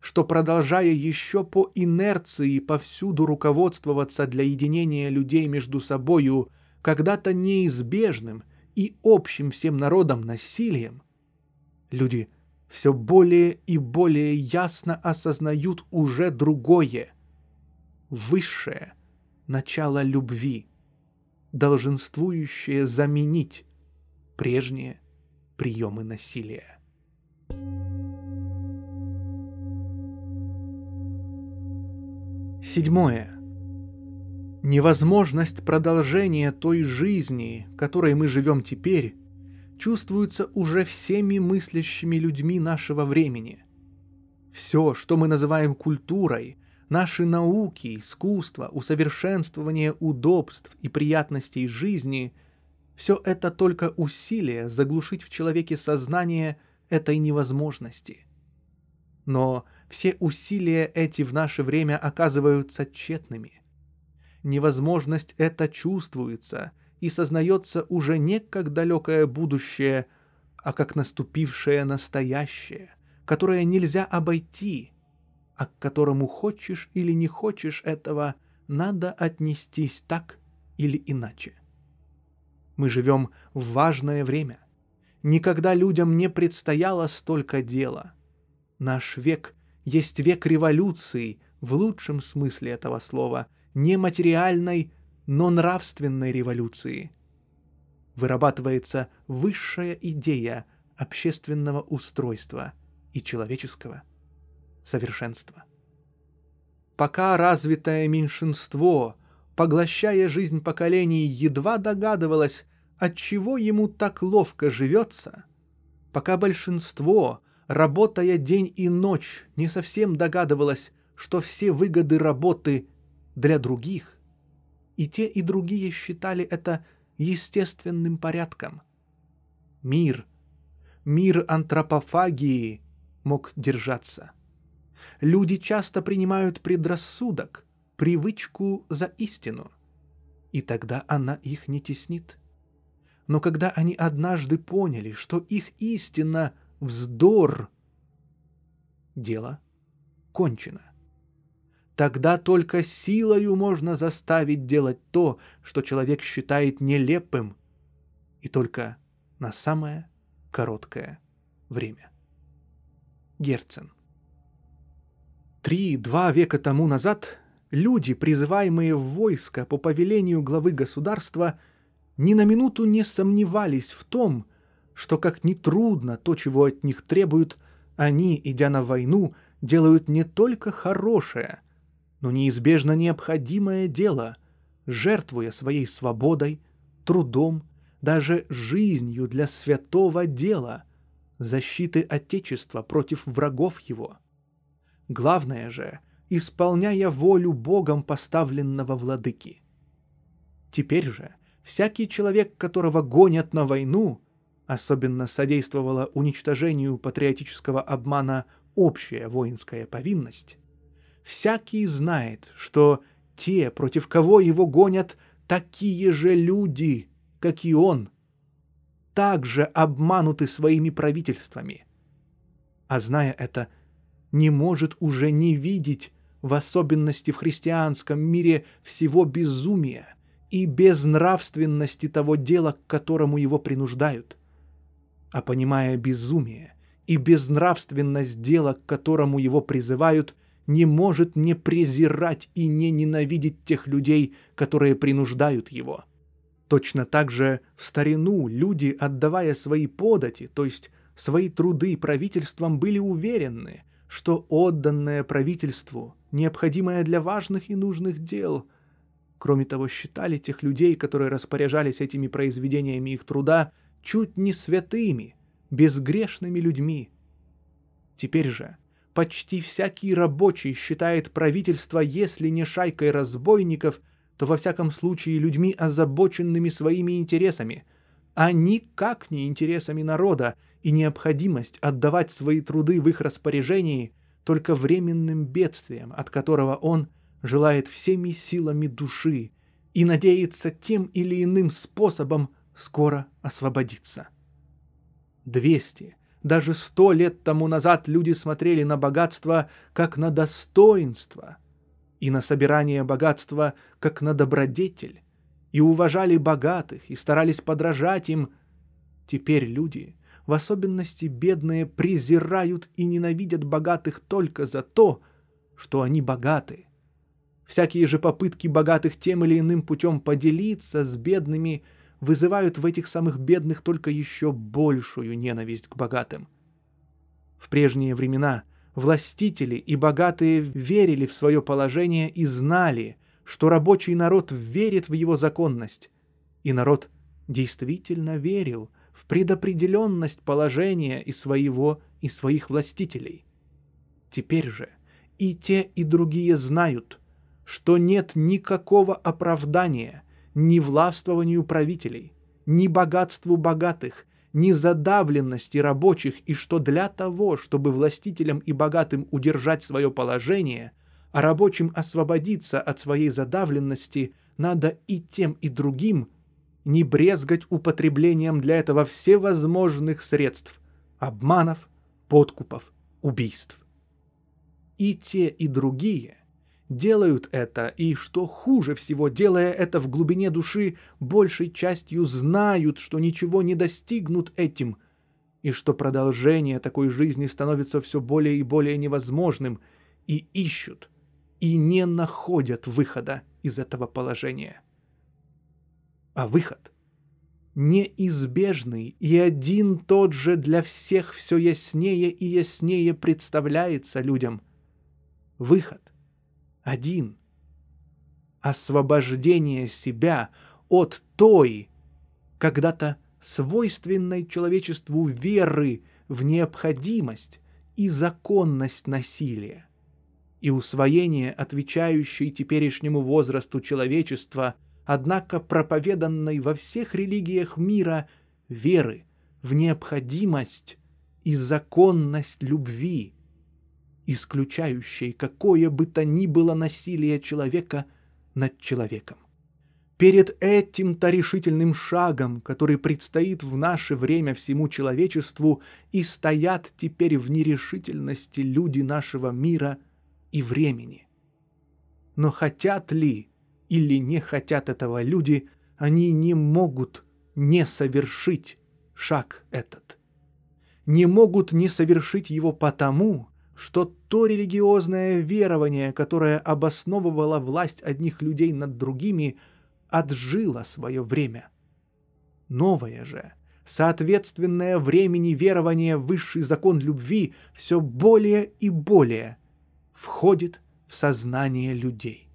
что, продолжая еще по инерции повсюду руководствоваться для единения людей между собою когда-то неизбежным – и общим всем народам насилием, люди все более и более ясно осознают уже другое, высшее начало любви, долженствующее заменить прежние приемы насилия. Седьмое невозможность продолжения той жизни, которой мы живем теперь, чувствуется уже всеми мыслящими людьми нашего времени. Все, что мы называем культурой, наши науки, искусство, усовершенствование удобств и приятностей жизни – все это только усилие заглушить в человеке сознание этой невозможности. Но все усилия эти в наше время оказываются тщетными невозможность это чувствуется и сознается уже не как далекое будущее, а как наступившее настоящее, которое нельзя обойти, а к которому хочешь или не хочешь этого, надо отнестись так или иначе. Мы живем в важное время. Никогда людям не предстояло столько дела. Наш век есть век революции в лучшем смысле этого слова, не материальной, но нравственной революции. Вырабатывается высшая идея общественного устройства и человеческого совершенства. Пока развитое меньшинство – поглощая жизнь поколений, едва догадывалась, от чего ему так ловко живется, пока большинство, работая день и ночь, не совсем догадывалось, что все выгоды работы для других, и те и другие считали это естественным порядком. Мир, мир антропофагии мог держаться. Люди часто принимают предрассудок, привычку за истину, и тогда она их не теснит. Но когда они однажды поняли, что их истина — вздор, дело кончено. Тогда только силою можно заставить делать то, что человек считает нелепым, и только на самое короткое время. Герцен. Три-два века тому назад люди, призываемые в войско по повелению главы государства, ни на минуту не сомневались в том, что как ни трудно то, чего от них требуют, они, идя на войну, делают не только хорошее, но неизбежно необходимое дело, жертвуя своей свободой, трудом, даже жизнью для святого дела, защиты Отечества против врагов его. Главное же — исполняя волю Богом поставленного владыки. Теперь же всякий человек, которого гонят на войну, особенно содействовала уничтожению патриотического обмана общая воинская повинность, всякий знает, что те, против кого его гонят, такие же люди, как и он, также обмануты своими правительствами. А зная это, не может уже не видеть, в особенности в христианском мире, всего безумия и безнравственности того дела, к которому его принуждают. А понимая безумие и безнравственность дела, к которому его призывают, не может не презирать и не ненавидеть тех людей, которые принуждают его. Точно так же в старину люди, отдавая свои подати, то есть свои труды правительствам, были уверены, что отданное правительству необходимое для важных и нужных дел. Кроме того, считали тех людей, которые распоряжались этими произведениями их труда, чуть не святыми, безгрешными людьми. Теперь же почти всякий рабочий считает правительство, если не шайкой разбойников, то во всяком случае людьми, озабоченными своими интересами, а никак не интересами народа, и необходимость отдавать свои труды в их распоряжении только временным бедствием, от которого он желает всеми силами души и надеется тем или иным способом скоро освободиться. Двести, даже сто лет тому назад люди смотрели на богатство как на достоинство и на собирание богатства как на добродетель, и уважали богатых и старались подражать им. Теперь люди в особенности бедные, презирают и ненавидят богатых только за то, что они богаты. Всякие же попытки богатых тем или иным путем поделиться с бедными вызывают в этих самых бедных только еще большую ненависть к богатым. В прежние времена властители и богатые верили в свое положение и знали, что рабочий народ верит в его законность, и народ действительно верил – в предопределенность положения и своего, и своих властителей. Теперь же и те, и другие знают, что нет никакого оправдания ни властвованию правителей, ни богатству богатых, ни задавленности рабочих, и что для того, чтобы властителям и богатым удержать свое положение, а рабочим освободиться от своей задавленности, надо и тем, и другим не брезгать употреблением для этого всевозможных средств – обманов, подкупов, убийств. И те, и другие делают это, и, что хуже всего, делая это в глубине души, большей частью знают, что ничего не достигнут этим, и что продолжение такой жизни становится все более и более невозможным, и ищут, и не находят выхода из этого положения. А выход неизбежный и один тот же для всех все яснее и яснее представляется людям. Выход один. Освобождение себя от той, когда-то свойственной человечеству веры в необходимость и законность насилия и усвоение отвечающей теперешнему возрасту человечества, однако проповеданной во всех религиях мира веры в необходимость и законность любви, исключающей какое бы то ни было насилие человека над человеком. Перед этим-то решительным шагом, который предстоит в наше время всему человечеству, и стоят теперь в нерешительности люди нашего мира – и времени. Но хотят ли или не хотят этого люди, они не могут не совершить шаг этот. Не могут не совершить его потому, что то религиозное верование, которое обосновывало власть одних людей над другими, отжило свое время. Новое же, соответственное времени верование в высший закон любви все более и более – входит в сознание людей.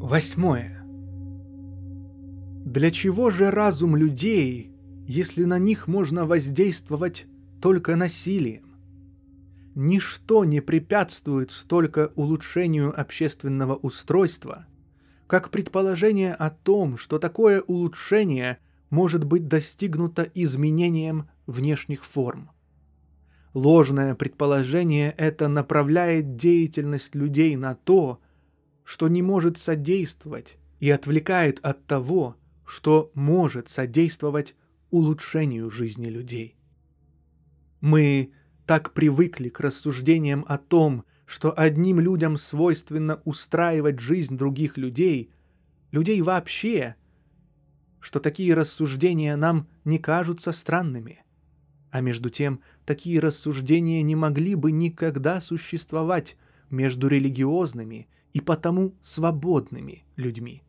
Восьмое. Для чего же разум людей, если на них можно воздействовать только насилием? Ничто не препятствует столько улучшению общественного устройства, как предположение о том, что такое улучшение может быть достигнуто изменением внешних форм. Ложное предположение это направляет деятельность людей на то, что не может содействовать и отвлекает от того, что может содействовать улучшению жизни людей. Мы так привыкли к рассуждениям о том, что одним людям свойственно устраивать жизнь других людей, людей вообще, что такие рассуждения нам не кажутся странными. А между тем, такие рассуждения не могли бы никогда существовать между религиозными и потому свободными людьми.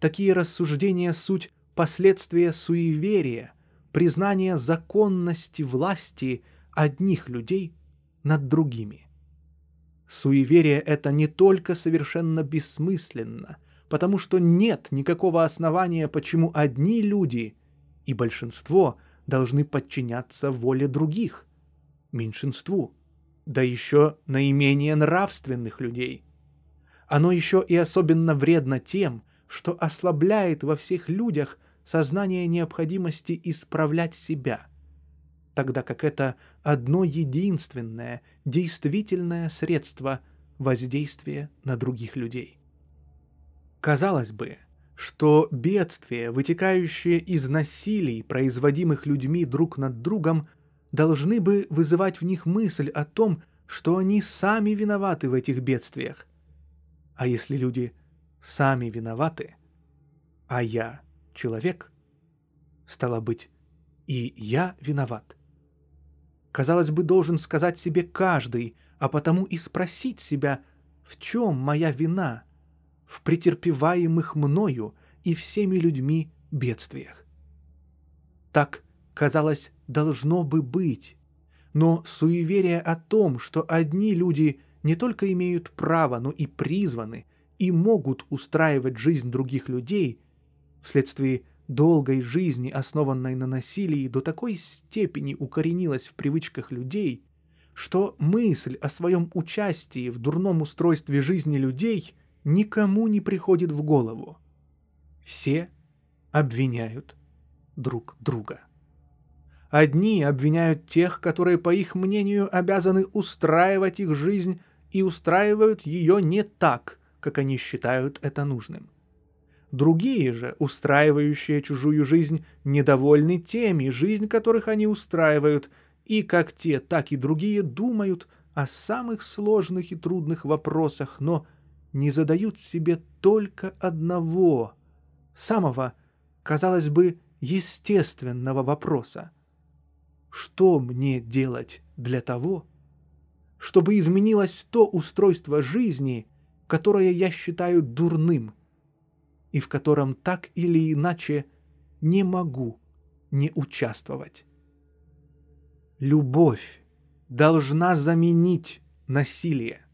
Такие рассуждения — суть последствия суеверия, признания законности власти одних людей над другими. Суеверие это не только совершенно бессмысленно, потому что нет никакого основания, почему одни люди и большинство — должны подчиняться воле других, меньшинству, да еще наименее нравственных людей. Оно еще и особенно вредно тем, что ослабляет во всех людях сознание необходимости исправлять себя, тогда как это одно единственное, действительное средство воздействия на других людей. Казалось бы, что бедствия, вытекающие из насилий, производимых людьми друг над другом, должны бы вызывать в них мысль о том, что они сами виноваты в этих бедствиях. А если люди сами виноваты, а я человек, стало быть, и я виноват. Казалось бы, должен сказать себе каждый, а потому и спросить себя, в чем моя вина – в претерпеваемых мною и всеми людьми бедствиях. Так, казалось, должно бы быть, но суеверие о том, что одни люди не только имеют право, но и призваны и могут устраивать жизнь других людей, вследствие долгой жизни, основанной на насилии, до такой степени укоренилась в привычках людей, что мысль о своем участии в дурном устройстве жизни людей никому не приходит в голову. Все обвиняют друг друга. Одни обвиняют тех, которые, по их мнению, обязаны устраивать их жизнь и устраивают ее не так, как они считают это нужным. Другие же, устраивающие чужую жизнь, недовольны теми, жизнь которых они устраивают, и как те, так и другие думают о самых сложных и трудных вопросах, но не задают себе только одного, самого, казалось бы, естественного вопроса. Что мне делать для того, чтобы изменилось то устройство жизни, которое я считаю дурным, и в котором так или иначе не могу не участвовать? Любовь должна заменить насилие.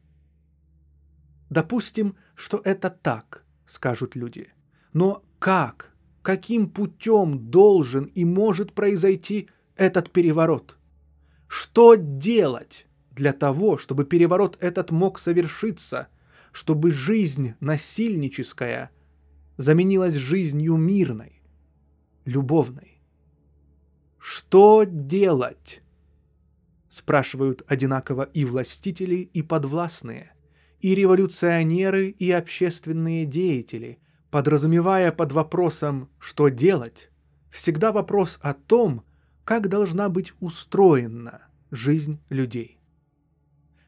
Допустим, что это так, скажут люди. Но как, каким путем должен и может произойти этот переворот? Что делать для того, чтобы переворот этот мог совершиться, чтобы жизнь насильническая заменилась жизнью мирной, любовной? Что делать? Спрашивают одинаково и властители, и подвластные, и революционеры, и общественные деятели, подразумевая под вопросом «что делать?» всегда вопрос о том, как должна быть устроена жизнь людей.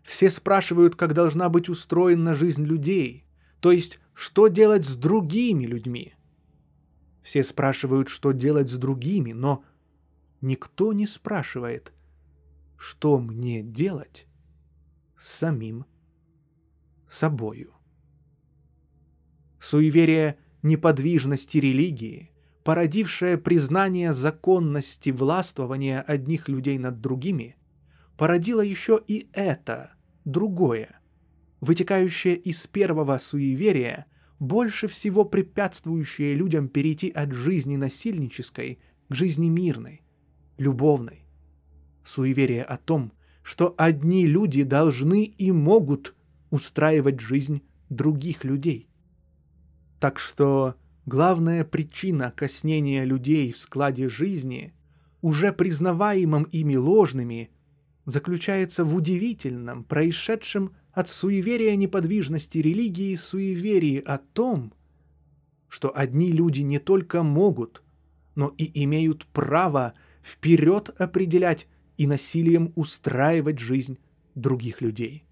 Все спрашивают, как должна быть устроена жизнь людей, то есть что делать с другими людьми. Все спрашивают, что делать с другими, но никто не спрашивает – что мне делать с самим собою. Суеверие неподвижности религии, породившее признание законности властвования одних людей над другими, породило еще и это, другое, вытекающее из первого суеверия, больше всего препятствующее людям перейти от жизни насильнической к жизни мирной, любовной, суеверие о том, что одни люди должны и могут устраивать жизнь других людей. Так что главная причина коснения людей в складе жизни, уже признаваемым ими ложными, заключается в удивительном, происшедшем от суеверия неподвижности религии суеверии о том, что одни люди не только могут, но и имеют право вперед определять и насилием устраивать жизнь других людей.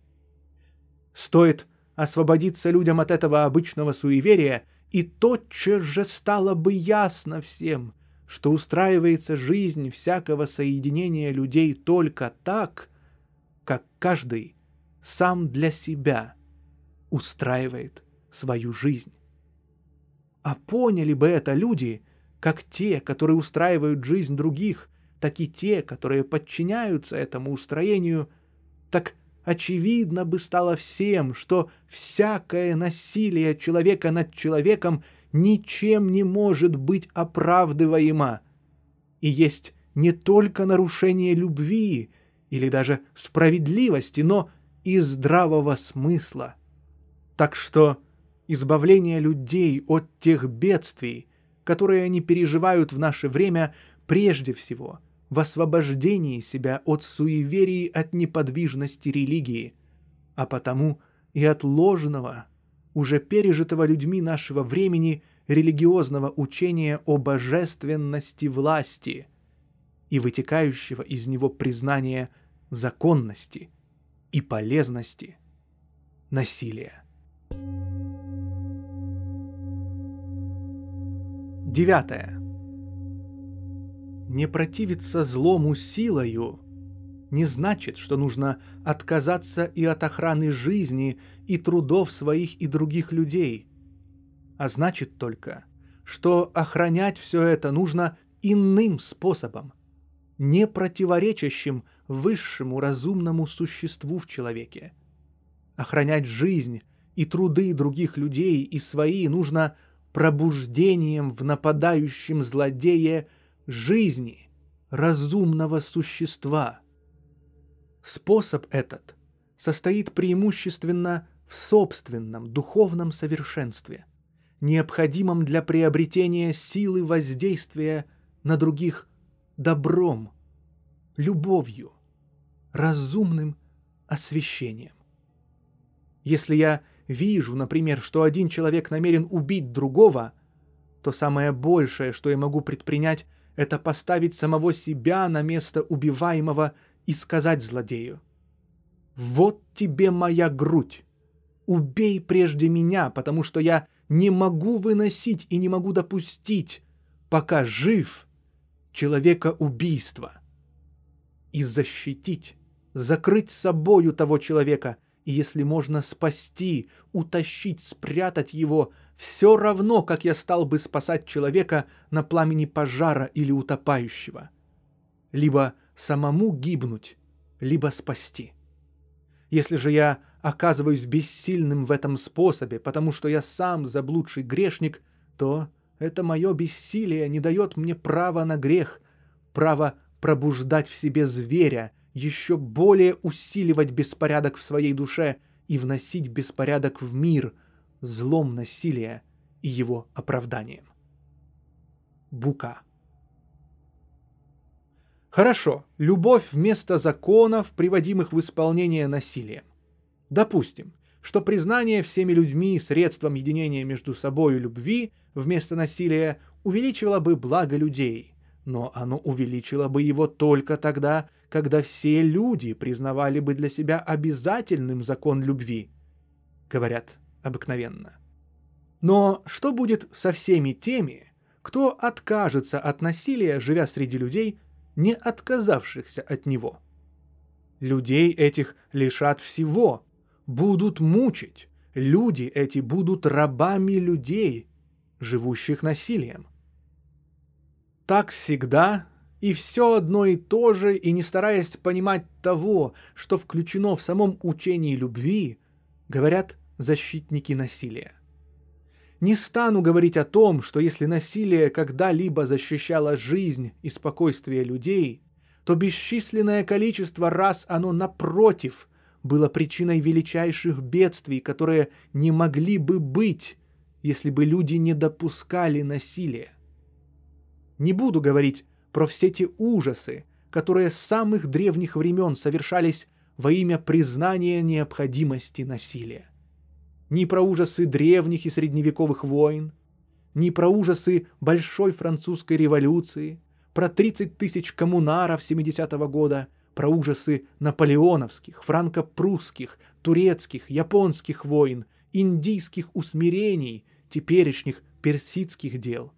Стоит освободиться людям от этого обычного суеверия, и тотчас же стало бы ясно всем, что устраивается жизнь всякого соединения людей только так, как каждый сам для себя устраивает свою жизнь. А поняли бы это люди, как те, которые устраивают жизнь других, так и те, которые подчиняются этому устроению, так очевидно бы стало всем, что всякое насилие человека над человеком ничем не может быть оправдываемо. И есть не только нарушение любви или даже справедливости, но и здравого смысла. Так что избавление людей от тех бедствий, которые они переживают в наше время, прежде всего – в освобождении себя от суеверий от неподвижности религии, а потому и от ложного, уже пережитого людьми нашего времени религиозного учения о божественности власти и вытекающего из него признания законности и полезности насилия. Девятое не противиться злому силою не значит, что нужно отказаться и от охраны жизни и трудов своих и других людей, а значит только, что охранять все это нужно иным способом, не противоречащим высшему разумному существу в человеке. Охранять жизнь и труды других людей и свои нужно пробуждением в нападающем злодее – жизни разумного существа. Способ этот состоит преимущественно в собственном духовном совершенстве, необходимом для приобретения силы воздействия на других добром, любовью, разумным освещением. Если я вижу, например, что один человек намерен убить другого, то самое большее, что я могу предпринять, это поставить самого себя на место убиваемого и сказать злодею, «Вот тебе моя грудь! Убей прежде меня, потому что я не могу выносить и не могу допустить, пока жив, человека убийства. И защитить, закрыть собою того человека, и если можно спасти, утащить, спрятать его, все равно, как я стал бы спасать человека на пламени пожара или утопающего. Либо самому гибнуть, либо спасти. Если же я оказываюсь бессильным в этом способе, потому что я сам заблудший грешник, то это мое бессилие не дает мне права на грех, право пробуждать в себе зверя, еще более усиливать беспорядок в своей душе и вносить беспорядок в мир злом насилия и его оправданием. Бука. Хорошо, любовь вместо законов, приводимых в исполнение насилием. Допустим, что признание всеми людьми средством единения между собой любви вместо насилия увеличивало бы благо людей, но оно увеличило бы его только тогда, когда все люди признавали бы для себя обязательным закон любви, говорят обыкновенно. Но что будет со всеми теми, кто откажется от насилия, живя среди людей, не отказавшихся от него? Людей этих лишат всего, будут мучить. Люди эти будут рабами людей, живущих насилием. Так всегда и все одно и то же, и не стараясь понимать того, что включено в самом учении любви, говорят защитники насилия. Не стану говорить о том, что если насилие когда-либо защищало жизнь и спокойствие людей, то бесчисленное количество раз оно напротив было причиной величайших бедствий, которые не могли бы быть, если бы люди не допускали насилия. Не буду говорить про все те ужасы, которые с самых древних времен совершались во имя признания необходимости насилия. Ни про ужасы древних и средневековых войн, ни про ужасы Большой французской революции, про 30 тысяч коммунаров 70-го года, про ужасы наполеоновских, франко-прусских, турецких, японских войн, индийских усмирений, теперешних персидских дел.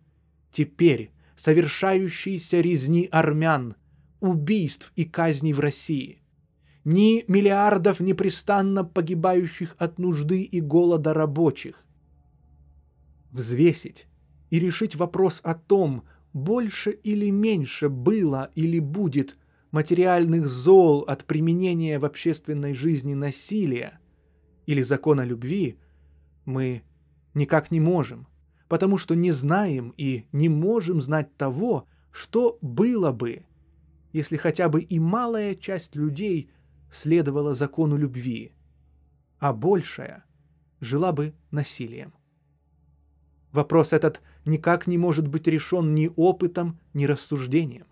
Теперь совершающиеся резни армян, убийств и казней в России, ни миллиардов непрестанно погибающих от нужды и голода рабочих. Взвесить и решить вопрос о том, больше или меньше было или будет материальных зол от применения в общественной жизни насилия или закона любви, мы никак не можем потому что не знаем и не можем знать того, что было бы, если хотя бы и малая часть людей следовала закону любви, а большая жила бы насилием. Вопрос этот никак не может быть решен ни опытом, ни рассуждением.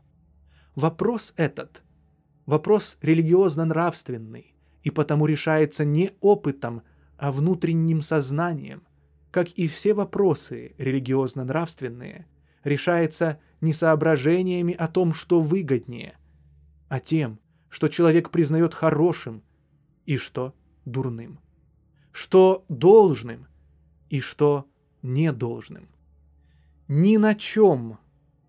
Вопрос этот – вопрос религиозно-нравственный, и потому решается не опытом, а внутренним сознанием, как и все вопросы религиозно-нравственные, решается не соображениями о том, что выгоднее, а тем, что человек признает хорошим и что дурным, что должным и что недолжным. Ни на чем,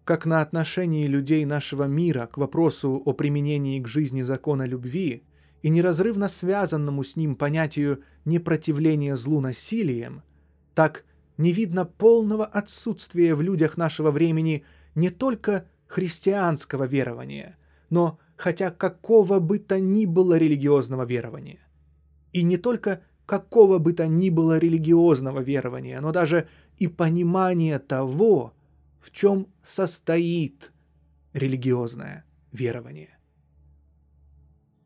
как на отношении людей нашего мира к вопросу о применении к жизни закона любви и неразрывно связанному с ним понятию непротивления злу насилием – так не видно полного отсутствия в людях нашего времени не только христианского верования, но хотя какого бы то ни было религиозного верования. И не только какого бы то ни было религиозного верования, но даже и понимания того, в чем состоит религиозное верование.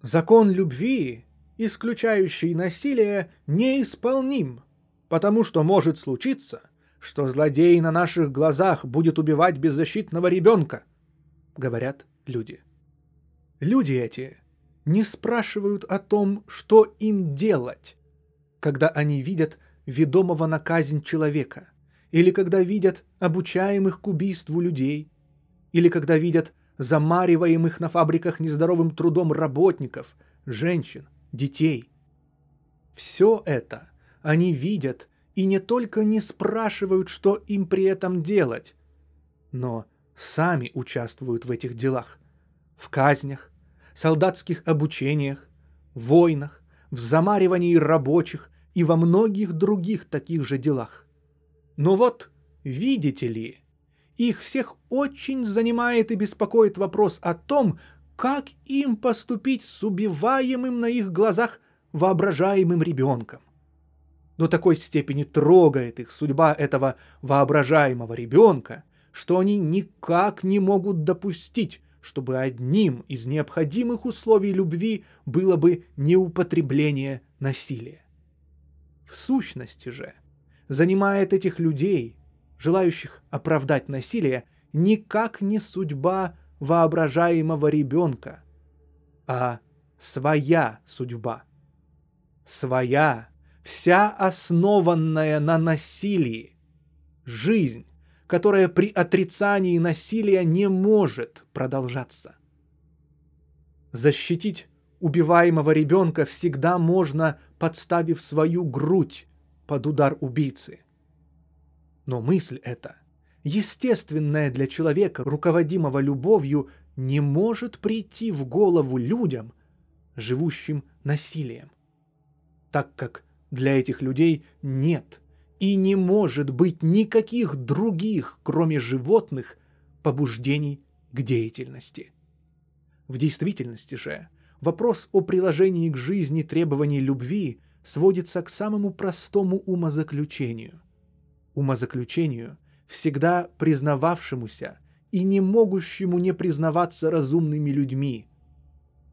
Закон любви, исключающий насилие, неисполним – потому что может случиться, что злодей на наших глазах будет убивать беззащитного ребенка, говорят люди. Люди эти не спрашивают о том, что им делать, когда они видят ведомого на казнь человека, или когда видят обучаемых к убийству людей, или когда видят замариваемых на фабриках нездоровым трудом работников, женщин, детей. Все это они видят и не только не спрашивают, что им при этом делать, но сами участвуют в этих делах, в казнях, солдатских обучениях, войнах, в замаривании рабочих и во многих других таких же делах. Но вот, видите ли, их всех очень занимает и беспокоит вопрос о том, как им поступить с убиваемым на их глазах воображаемым ребенком. До такой степени трогает их судьба этого воображаемого ребенка, что они никак не могут допустить, чтобы одним из необходимых условий любви было бы неупотребление насилия. В сущности же, занимает этих людей, желающих оправдать насилие, никак не судьба воображаемого ребенка, а своя судьба. Своя, вся основанная на насилии. Жизнь, которая при отрицании насилия не может продолжаться. Защитить убиваемого ребенка всегда можно, подставив свою грудь под удар убийцы. Но мысль эта, естественная для человека, руководимого любовью, не может прийти в голову людям, живущим насилием, так как для этих людей нет и не может быть никаких других, кроме животных, побуждений к деятельности. В действительности же вопрос о приложении к жизни требований любви сводится к самому простому умозаключению. Умозаключению, всегда признававшемуся и не могущему не признаваться разумными людьми,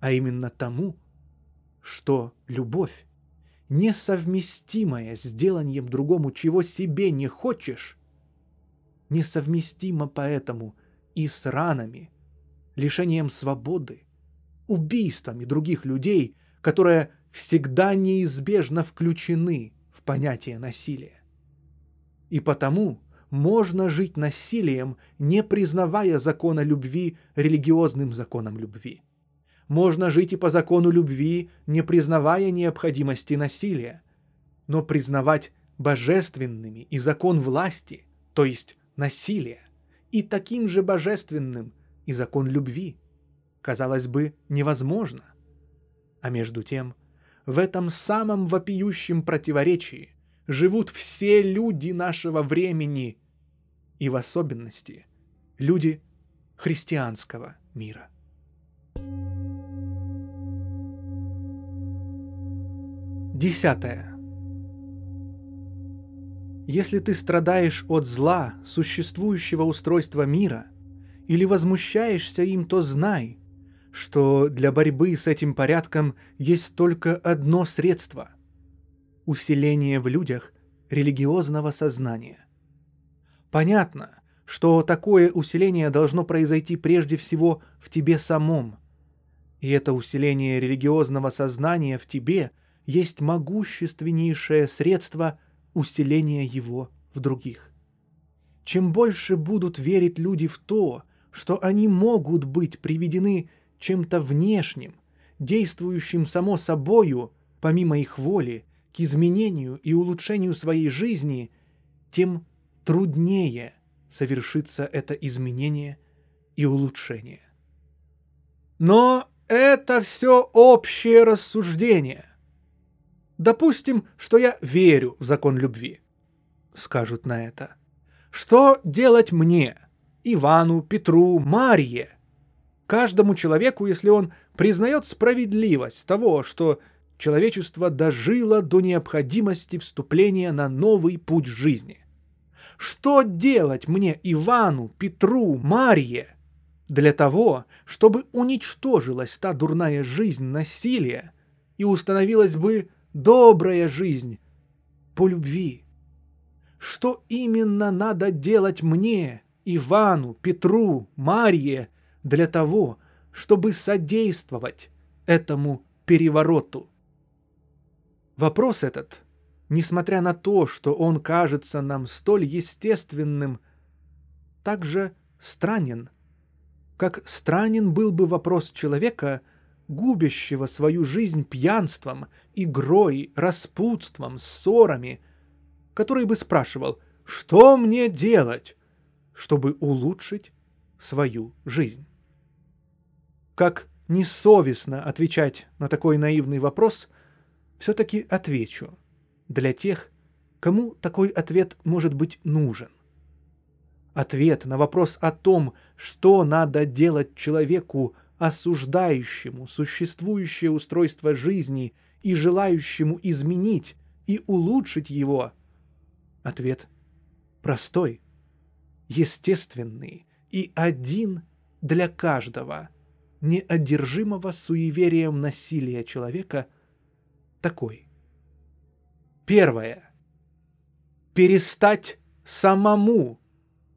а именно тому, что любовь, несовместимая с деланием другому, чего себе не хочешь, несовместима поэтому и с ранами, лишением свободы, убийствами других людей, которое всегда неизбежно включены в понятие насилия. И потому можно жить насилием, не признавая закона любви религиозным законом любви. Можно жить и по закону любви, не признавая необходимости насилия, но признавать божественными и закон власти, то есть насилия, и таким же божественным и закон любви, казалось бы, невозможно. А между тем – в этом самом вопиющем противоречии живут все люди нашего времени, и в особенности люди христианского мира. Десятое. Если ты страдаешь от зла существующего устройства мира или возмущаешься им, то знай, что для борьбы с этим порядком есть только одно средство – усиление в людях религиозного сознания. Понятно, что такое усиление должно произойти прежде всего в тебе самом. И это усиление религиозного сознания в тебе есть могущественнейшее средство усиления его в других. Чем больше будут верить люди в то, что они могут быть приведены чем-то внешним, действующим само собою, помимо их воли, к изменению и улучшению своей жизни, тем труднее совершится это изменение и улучшение. Но это все общее рассуждение. Допустим, что я верю в закон любви. Скажут на это. Что делать мне, Ивану, Петру, Марье – каждому человеку, если он признает справедливость того, что человечество дожило до необходимости вступления на новый путь жизни. Что делать мне, Ивану, Петру, Марье, для того, чтобы уничтожилась та дурная жизнь насилия и установилась бы добрая жизнь по любви? Что именно надо делать мне, Ивану, Петру, Марье, для того, чтобы содействовать этому перевороту. Вопрос этот, несмотря на то, что он кажется нам столь естественным, также странен как странен был бы вопрос человека, губящего свою жизнь пьянством, игрой, распутством, ссорами, который бы спрашивал, что мне делать, чтобы улучшить свою жизнь. Как несовестно отвечать на такой наивный вопрос, все-таки отвечу для тех, кому такой ответ может быть нужен. Ответ на вопрос о том, что надо делать человеку, осуждающему существующее устройство жизни и желающему изменить и улучшить его. Ответ простой, естественный и один для каждого неодержимого суеверием насилия человека такой. Первое. Перестать самому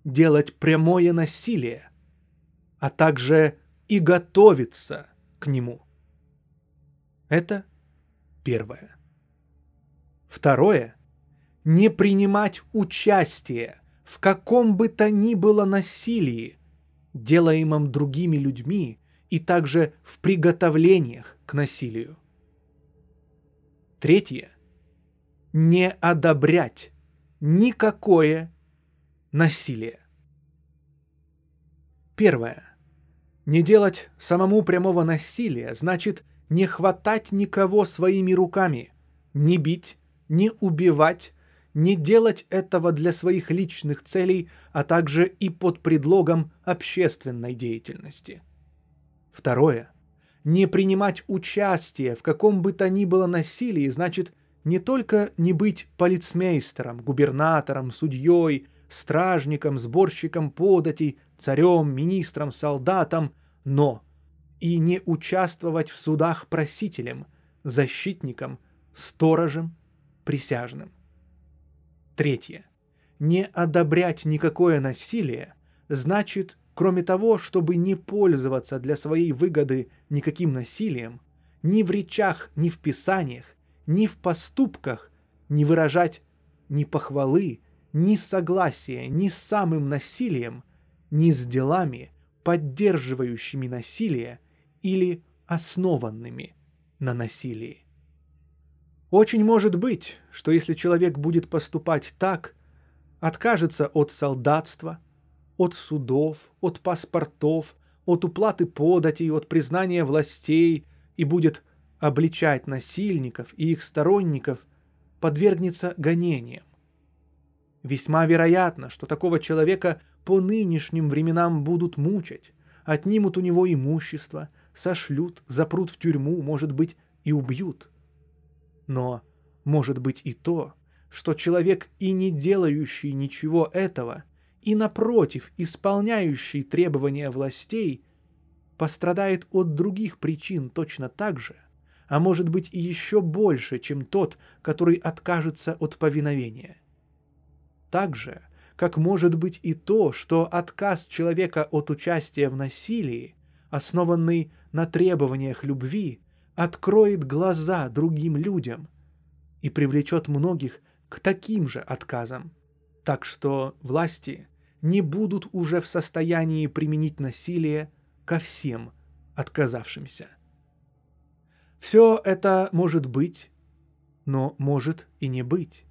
делать прямое насилие, а также и готовиться к нему. Это первое. Второе. Не принимать участие в каком бы то ни было насилии, делаемом другими людьми, и также в приготовлениях к насилию. Третье. Не одобрять никакое насилие. Первое. Не делать самому прямого насилия значит не хватать никого своими руками, не бить, не убивать, не делать этого для своих личных целей, а также и под предлогом общественной деятельности. Второе. Не принимать участие в каком бы то ни было насилии значит не только не быть полицмейстером, губернатором, судьей, стражником, сборщиком податей, царем, министром, солдатом, но и не участвовать в судах просителем, защитником, сторожем, присяжным. Третье. Не одобрять никакое насилие значит, кроме того, чтобы не пользоваться для своей выгоды никаким насилием, ни в речах, ни в писаниях, ни в поступках не выражать ни похвалы, ни согласия ни с самым насилием, ни с делами, поддерживающими насилие или основанными на насилии. Очень может быть, что если человек будет поступать так, откажется от солдатства, от судов, от паспортов, от уплаты податей, от признания властей и будет обличать насильников и их сторонников, подвергнется гонениям. Весьма вероятно, что такого человека по нынешним временам будут мучать, отнимут у него имущество, сошлют, запрут в тюрьму, может быть, и убьют. Но может быть и то, что человек и не делающий ничего этого, и напротив исполняющий требования властей, пострадает от других причин точно так же, а может быть и еще больше, чем тот, который откажется от повиновения – так же, как может быть и то, что отказ человека от участия в насилии, основанный на требованиях любви, откроет глаза другим людям и привлечет многих к таким же отказам. Так что власти не будут уже в состоянии применить насилие ко всем отказавшимся. Все это может быть, но может и не быть.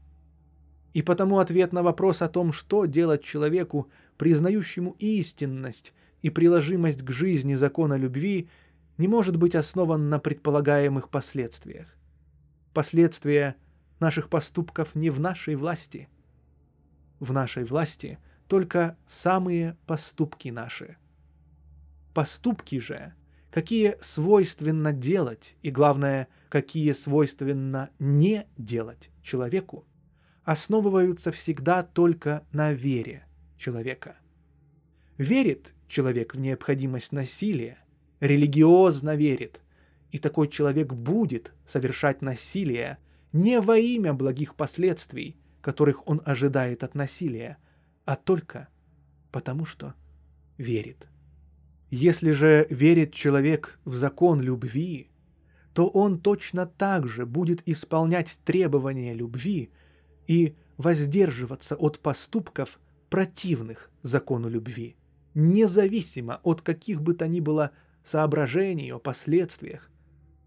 И потому ответ на вопрос о том, что делать человеку, признающему истинность и приложимость к жизни закона любви, не может быть основан на предполагаемых последствиях. Последствия наших поступков не в нашей власти. В нашей власти только самые поступки наши. Поступки же, какие свойственно делать, и главное, какие свойственно не делать человеку – основываются всегда только на вере человека. Верит человек в необходимость насилия, религиозно верит, и такой человек будет совершать насилие не во имя благих последствий, которых он ожидает от насилия, а только потому что верит. Если же верит человек в закон любви, то он точно так же будет исполнять требования любви – и воздерживаться от поступков, противных закону любви. независимо от каких бы то ни было соображений о последствиях,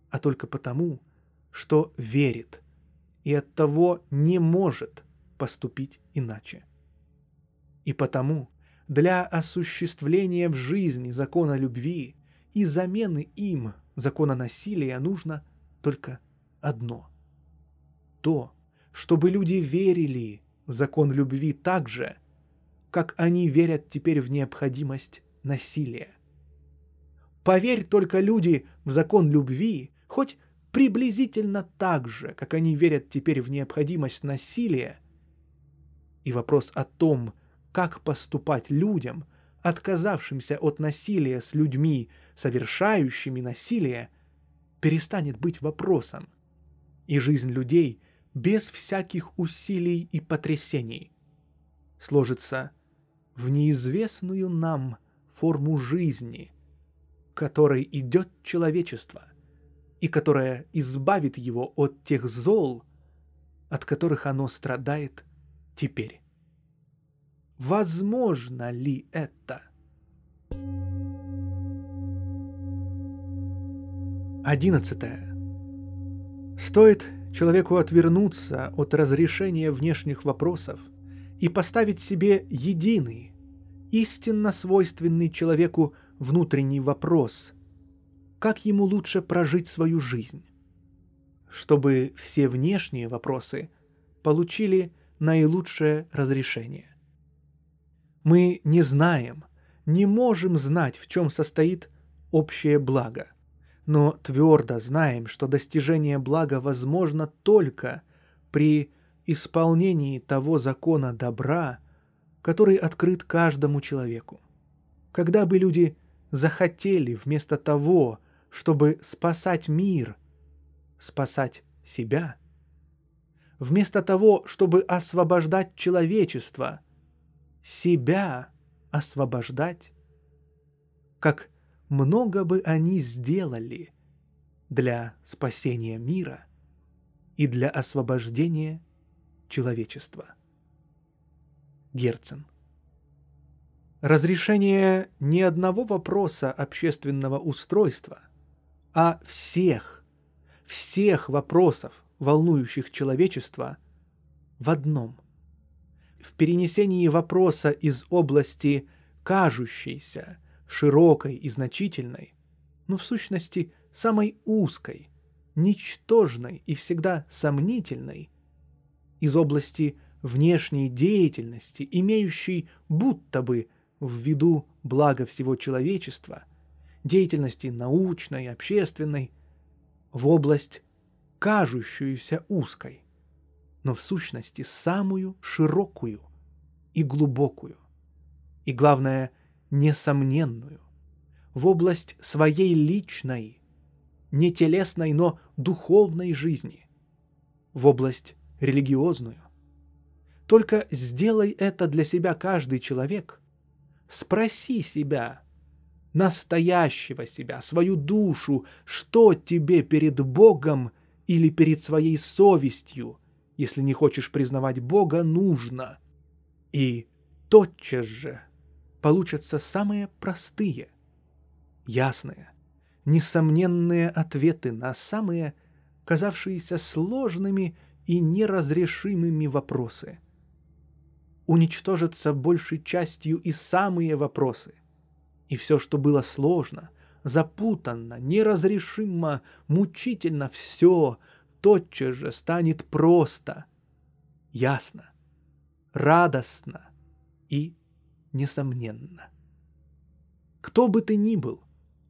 а только потому, что верит и от того не может поступить иначе. И потому для осуществления в жизни закона любви и замены им закона насилия нужно только одно. То, чтобы люди верили в закон любви так же, как они верят теперь в необходимость насилия. Поверь только люди в закон любви, хоть приблизительно так же, как они верят теперь в необходимость насилия, и вопрос о том, как поступать людям, отказавшимся от насилия с людьми, совершающими насилие, перестанет быть вопросом, и жизнь людей без всяких усилий и потрясений сложится в неизвестную нам форму жизни, которой идет человечество и которая избавит его от тех зол, от которых оно страдает теперь. Возможно ли это? Одиннадцатое. Стоит человеку отвернуться от разрешения внешних вопросов и поставить себе единый, истинно свойственный человеку внутренний вопрос, как ему лучше прожить свою жизнь, чтобы все внешние вопросы получили наилучшее разрешение. Мы не знаем, не можем знать, в чем состоит общее благо, но твердо знаем, что достижение блага возможно только при исполнении того закона добра, который открыт каждому человеку. Когда бы люди захотели вместо того, чтобы спасать мир, спасать себя, вместо того, чтобы освобождать человечество – себя освобождать, как много бы они сделали для спасения мира и для освобождения человечества. Герцен. Разрешение не одного вопроса общественного устройства, а всех, всех вопросов, волнующих человечество, в одном – в перенесении вопроса из области кажущейся, широкой и значительной, но в сущности самой узкой, ничтожной и всегда сомнительной, из области внешней деятельности, имеющей будто бы в виду благо всего человечества, деятельности научной, общественной, в область кажущуюся узкой, но в сущности самую широкую и глубокую, и, главное, несомненную, в область своей личной, не телесной, но духовной жизни, в область религиозную. Только сделай это для себя каждый человек. Спроси себя, настоящего себя, свою душу, что тебе перед Богом или перед своей совестью – если не хочешь признавать Бога, нужно. И тотчас же получатся самые простые, ясные, несомненные ответы на самые казавшиеся сложными и неразрешимыми вопросы. Уничтожатся большей частью и самые вопросы. И все, что было сложно, запутанно, неразрешимо, мучительно, все тотчас же станет просто, ясно, радостно и несомненно. Кто бы ты ни был,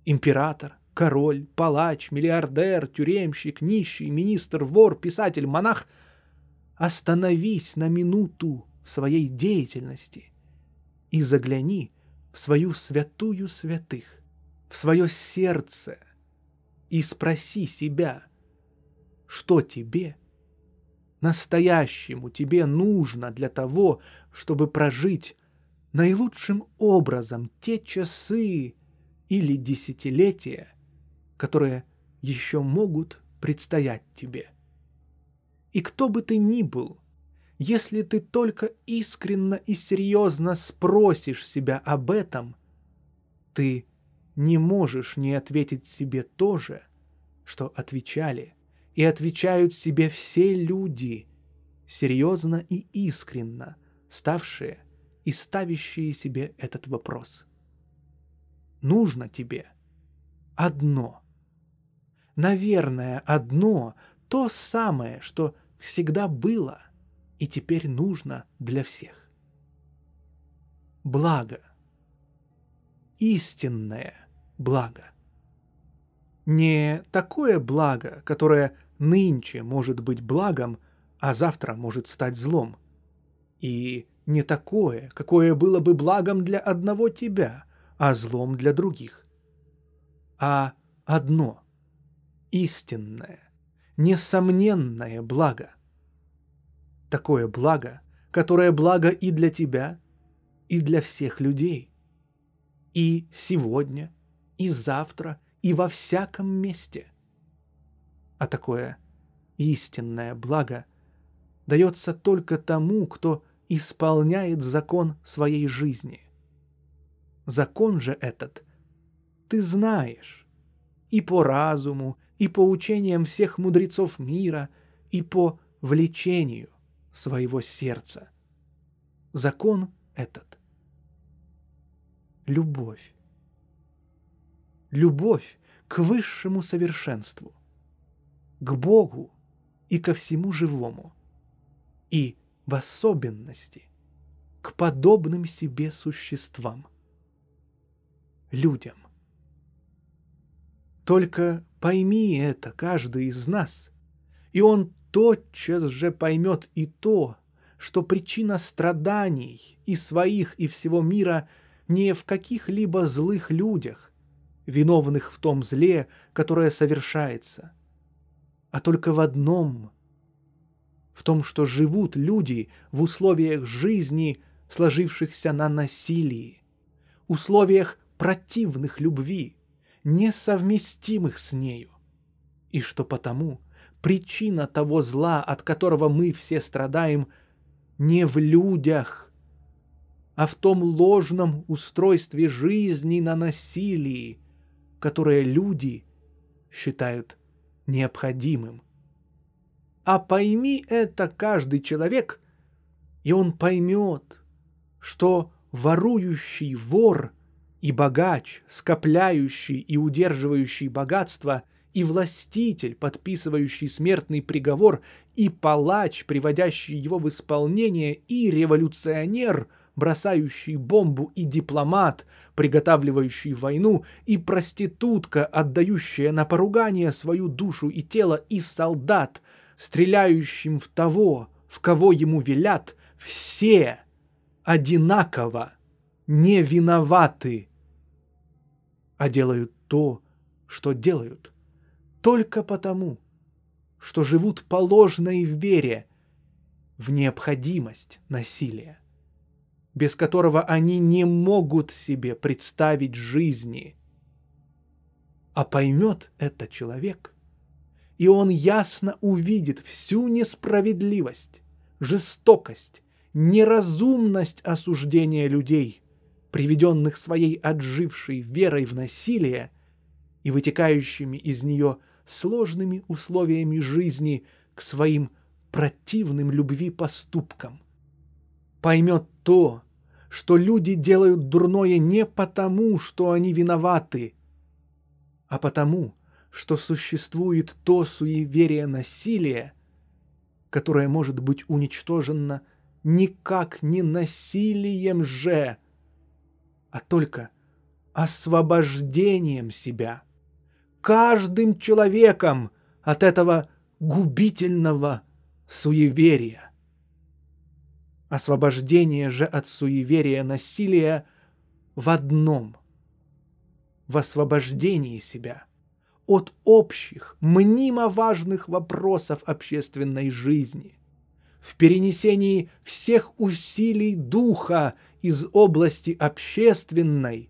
император, король, палач, миллиардер, тюремщик, нищий, министр, вор, писатель, монах, остановись на минуту своей деятельности и загляни в свою святую святых, в свое сердце и спроси себя – что тебе, настоящему тебе нужно для того, чтобы прожить наилучшим образом те часы или десятилетия, которые еще могут предстоять тебе. И кто бы ты ни был, если ты только искренно и серьезно спросишь себя об этом, ты не можешь не ответить себе то же, что отвечали и отвечают себе все люди, серьезно и искренно ставшие и ставящие себе этот вопрос. Нужно тебе одно. Наверное, одно, то самое, что всегда было и теперь нужно для всех. Благо. Истинное благо. Не такое благо, которое нынче может быть благом, а завтра может стать злом. И не такое, какое было бы благом для одного тебя, а злом для других. А одно, истинное, несомненное благо. Такое благо, которое благо и для тебя, и для всех людей. И сегодня, и завтра, и во всяком месте. А такое истинное благо дается только тому, кто исполняет закон своей жизни. Закон же этот ты знаешь и по разуму, и по учениям всех мудрецов мира, и по влечению своего сердца. Закон этот — любовь. Любовь к высшему совершенству, к Богу и ко всему живому, и в особенности к подобным себе существам, людям. Только пойми это каждый из нас, и он тотчас же поймет и то, что причина страданий и своих, и всего мира не в каких-либо злых людях, виновных в том зле, которое совершается, а только в одном — в том, что живут люди в условиях жизни, сложившихся на насилии, условиях противных любви, несовместимых с нею, и что потому причина того зла, от которого мы все страдаем, не в людях, а в том ложном устройстве жизни на насилии, которое люди считают необходимым. А пойми это каждый человек, и он поймет, что ворующий вор и богач, скопляющий и удерживающий богатство, и властитель, подписывающий смертный приговор, и палач, приводящий его в исполнение, и революционер, бросающий бомбу, и дипломат, приготавливающий войну, и проститутка, отдающая на поругание свою душу и тело, и солдат — стреляющим в того, в кого ему велят, все одинаково не виноваты, а делают то, что делают, только потому, что живут по ложной вере в необходимость насилия, без которого они не могут себе представить жизни. А поймет это человек – и он ясно увидит всю несправедливость, жестокость, неразумность осуждения людей, приведенных своей отжившей верой в насилие и вытекающими из нее сложными условиями жизни к своим противным любви поступкам. Поймет то, что люди делают дурное не потому, что они виноваты, а потому, что существует то суеверие насилия, которое может быть уничтожено никак не насилием же, а только освобождением себя, каждым человеком от этого губительного суеверия. Освобождение же от суеверия насилия в одном — в освобождении себя — от общих, мнимо важных вопросов общественной жизни, в перенесении всех усилий духа из области общественной,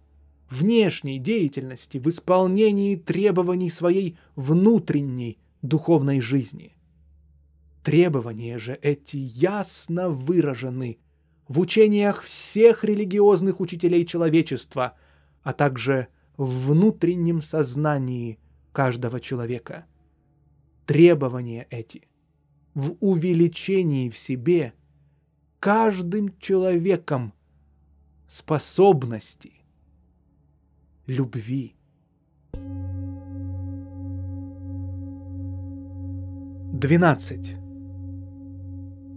внешней деятельности в исполнении требований своей внутренней духовной жизни. Требования же эти ясно выражены в учениях всех религиозных учителей человечества, а также в внутреннем сознании каждого человека. Требования эти в увеличении в себе каждым человеком способности любви. Двенадцать.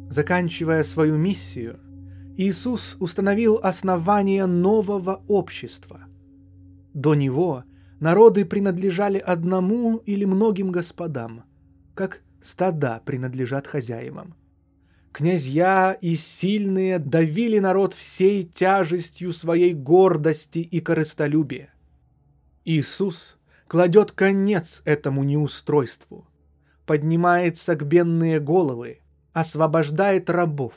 Заканчивая свою миссию, Иисус установил основание нового общества. До него народы принадлежали одному или многим господам, как стада принадлежат хозяевам. Князья и сильные давили народ всей тяжестью своей гордости и корыстолюбия. Иисус кладет конец этому неустройству, поднимает согбенные головы, освобождает рабов.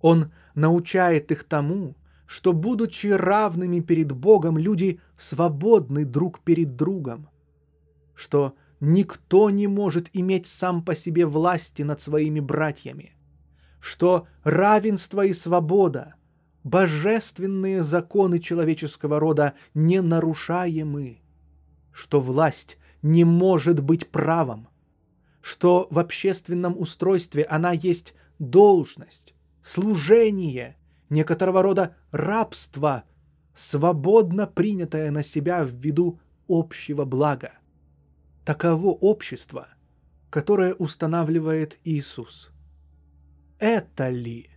Он научает их тому, что, будучи равными перед Богом, люди свободны друг перед другом, что никто не может иметь сам по себе власти над своими братьями, что равенство и свобода, божественные законы человеческого рода ненарушаемы, что власть не может быть правом, что в общественном устройстве она есть должность, служение, некоторого рода рабство, свободно принятое на себя в виду общего блага. Таково общество, которое устанавливает Иисус это ли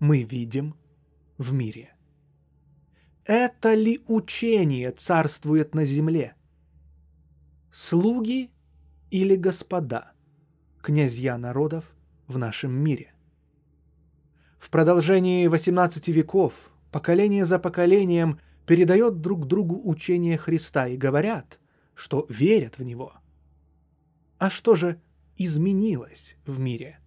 мы видим в мире? Это ли учение царствует на земле? Слуги или господа, князья народов в нашем мире? В продолжении 18 веков поколение за поколением передает друг другу учение Христа и говорят, что верят в него. А что же изменилось в мире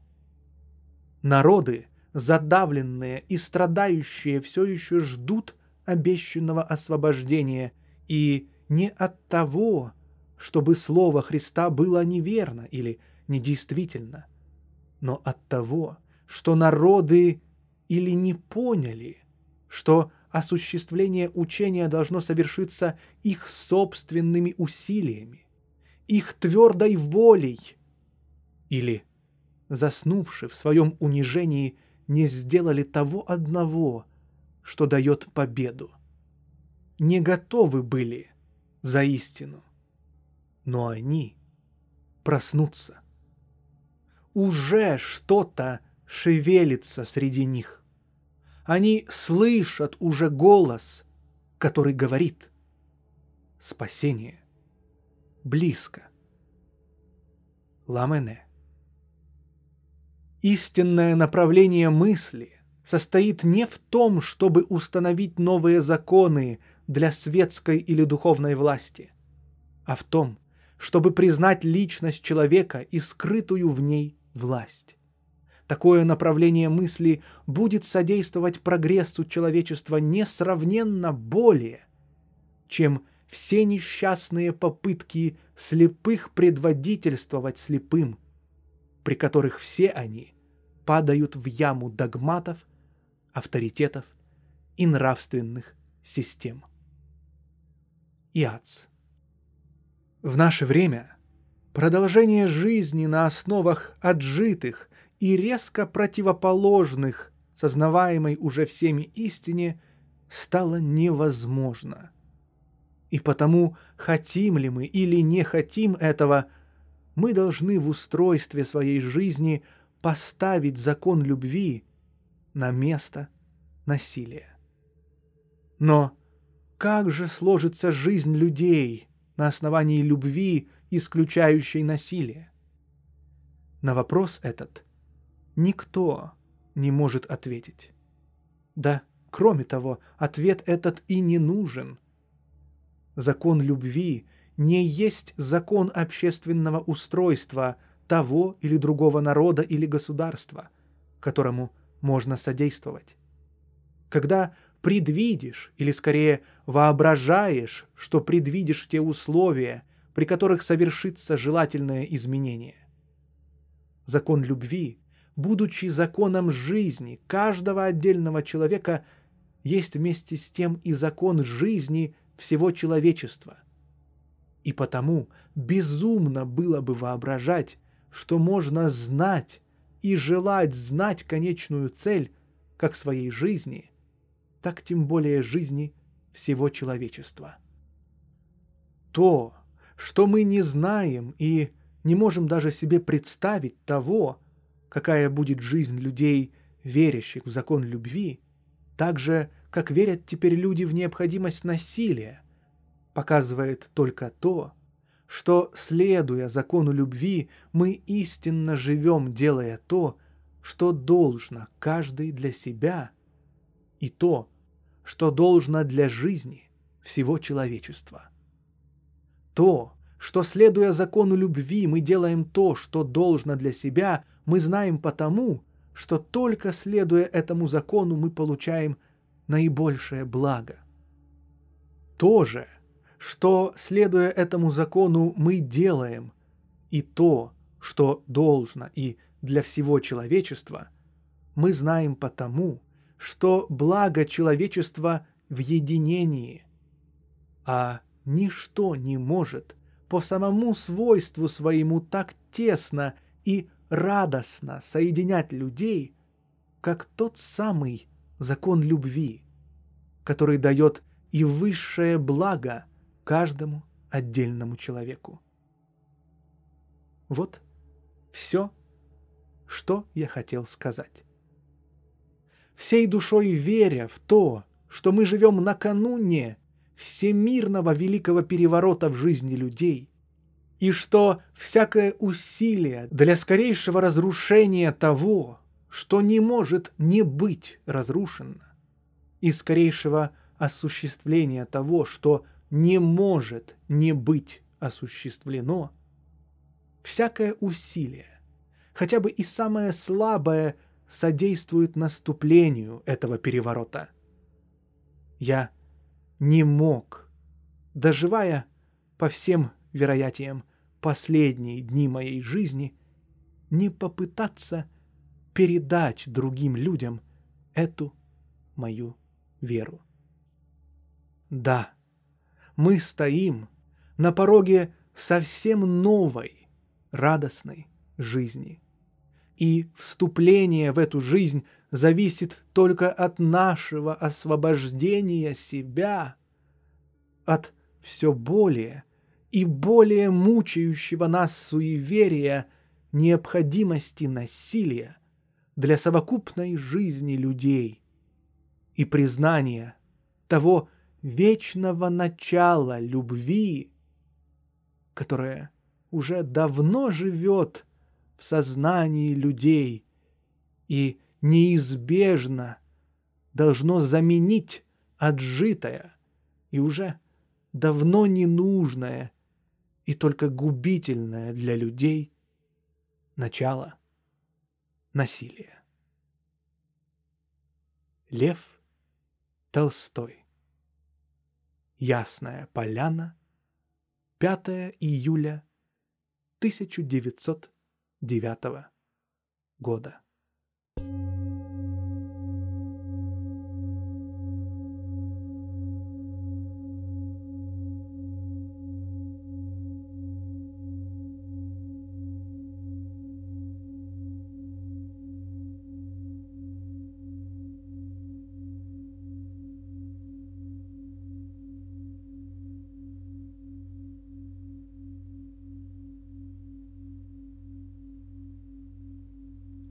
– Народы, задавленные и страдающие, все еще ждут обещанного освобождения, и не от того, чтобы слово Христа было неверно или недействительно, но от того, что народы или не поняли, что осуществление учения должно совершиться их собственными усилиями, их твердой волей, или заснувши в своем унижении, не сделали того одного, что дает победу. Не готовы были за истину, но они проснутся. Уже что-то шевелится среди них. Они слышат уже голос, который говорит «Спасение близко». Ламене. Истинное направление мысли состоит не в том, чтобы установить новые законы для светской или духовной власти, а в том, чтобы признать личность человека и скрытую в ней власть. Такое направление мысли будет содействовать прогрессу человечества несравненно более, чем все несчастные попытки слепых предводительствовать слепым – при которых все они падают в яму догматов, авторитетов и нравственных систем. Иац. В наше время продолжение жизни на основах отжитых и резко противоположных сознаваемой уже всеми истине стало невозможно. И потому, хотим ли мы или не хотим этого, мы должны в устройстве своей жизни поставить закон любви на место насилия. Но как же сложится жизнь людей на основании любви, исключающей насилие? На вопрос этот никто не может ответить. Да, кроме того, ответ этот и не нужен. Закон любви не есть закон общественного устройства того или другого народа или государства, которому можно содействовать. Когда предвидишь, или скорее воображаешь, что предвидишь те условия, при которых совершится желательное изменение. Закон любви, будучи законом жизни каждого отдельного человека, есть вместе с тем и закон жизни всего человечества. И потому безумно было бы воображать, что можно знать и желать знать конечную цель как своей жизни, так тем более жизни всего человечества. То, что мы не знаем и не можем даже себе представить того, какая будет жизнь людей, верящих в закон любви, так же, как верят теперь люди в необходимость насилия, показывает только то, что, следуя закону любви, мы истинно живем, делая то, что должно каждый для себя, и то, что должно для жизни всего человечества. То, что, следуя закону любви, мы делаем то, что должно для себя, мы знаем потому, что только следуя этому закону мы получаем наибольшее благо. То же, что, следуя этому закону, мы делаем, и то, что должно и для всего человечества, мы знаем потому, что благо человечества в единении, а ничто не может по самому свойству своему так тесно и радостно соединять людей, как тот самый закон любви, который дает и высшее благо каждому отдельному человеку. Вот все, что я хотел сказать. Всей душой веря в то, что мы живем накануне всемирного великого переворота в жизни людей, и что всякое усилие для скорейшего разрушения того, что не может не быть разрушено, и скорейшего осуществления того, что не может не быть осуществлено, всякое усилие, хотя бы и самое слабое, содействует наступлению этого переворота. Я не мог, доживая по всем вероятиям последние дни моей жизни, не попытаться передать другим людям эту мою веру. Да, мы стоим на пороге совсем новой, радостной жизни. И вступление в эту жизнь зависит только от нашего освобождения себя, от все более и более мучающего нас суеверия необходимости насилия для совокупной жизни людей и признания того вечного начала любви, которое уже давно живет в сознании людей и неизбежно должно заменить отжитое и уже давно ненужное и только губительное для людей начало насилия. Лев Толстой Ясная поляна 5 июля 1909 года.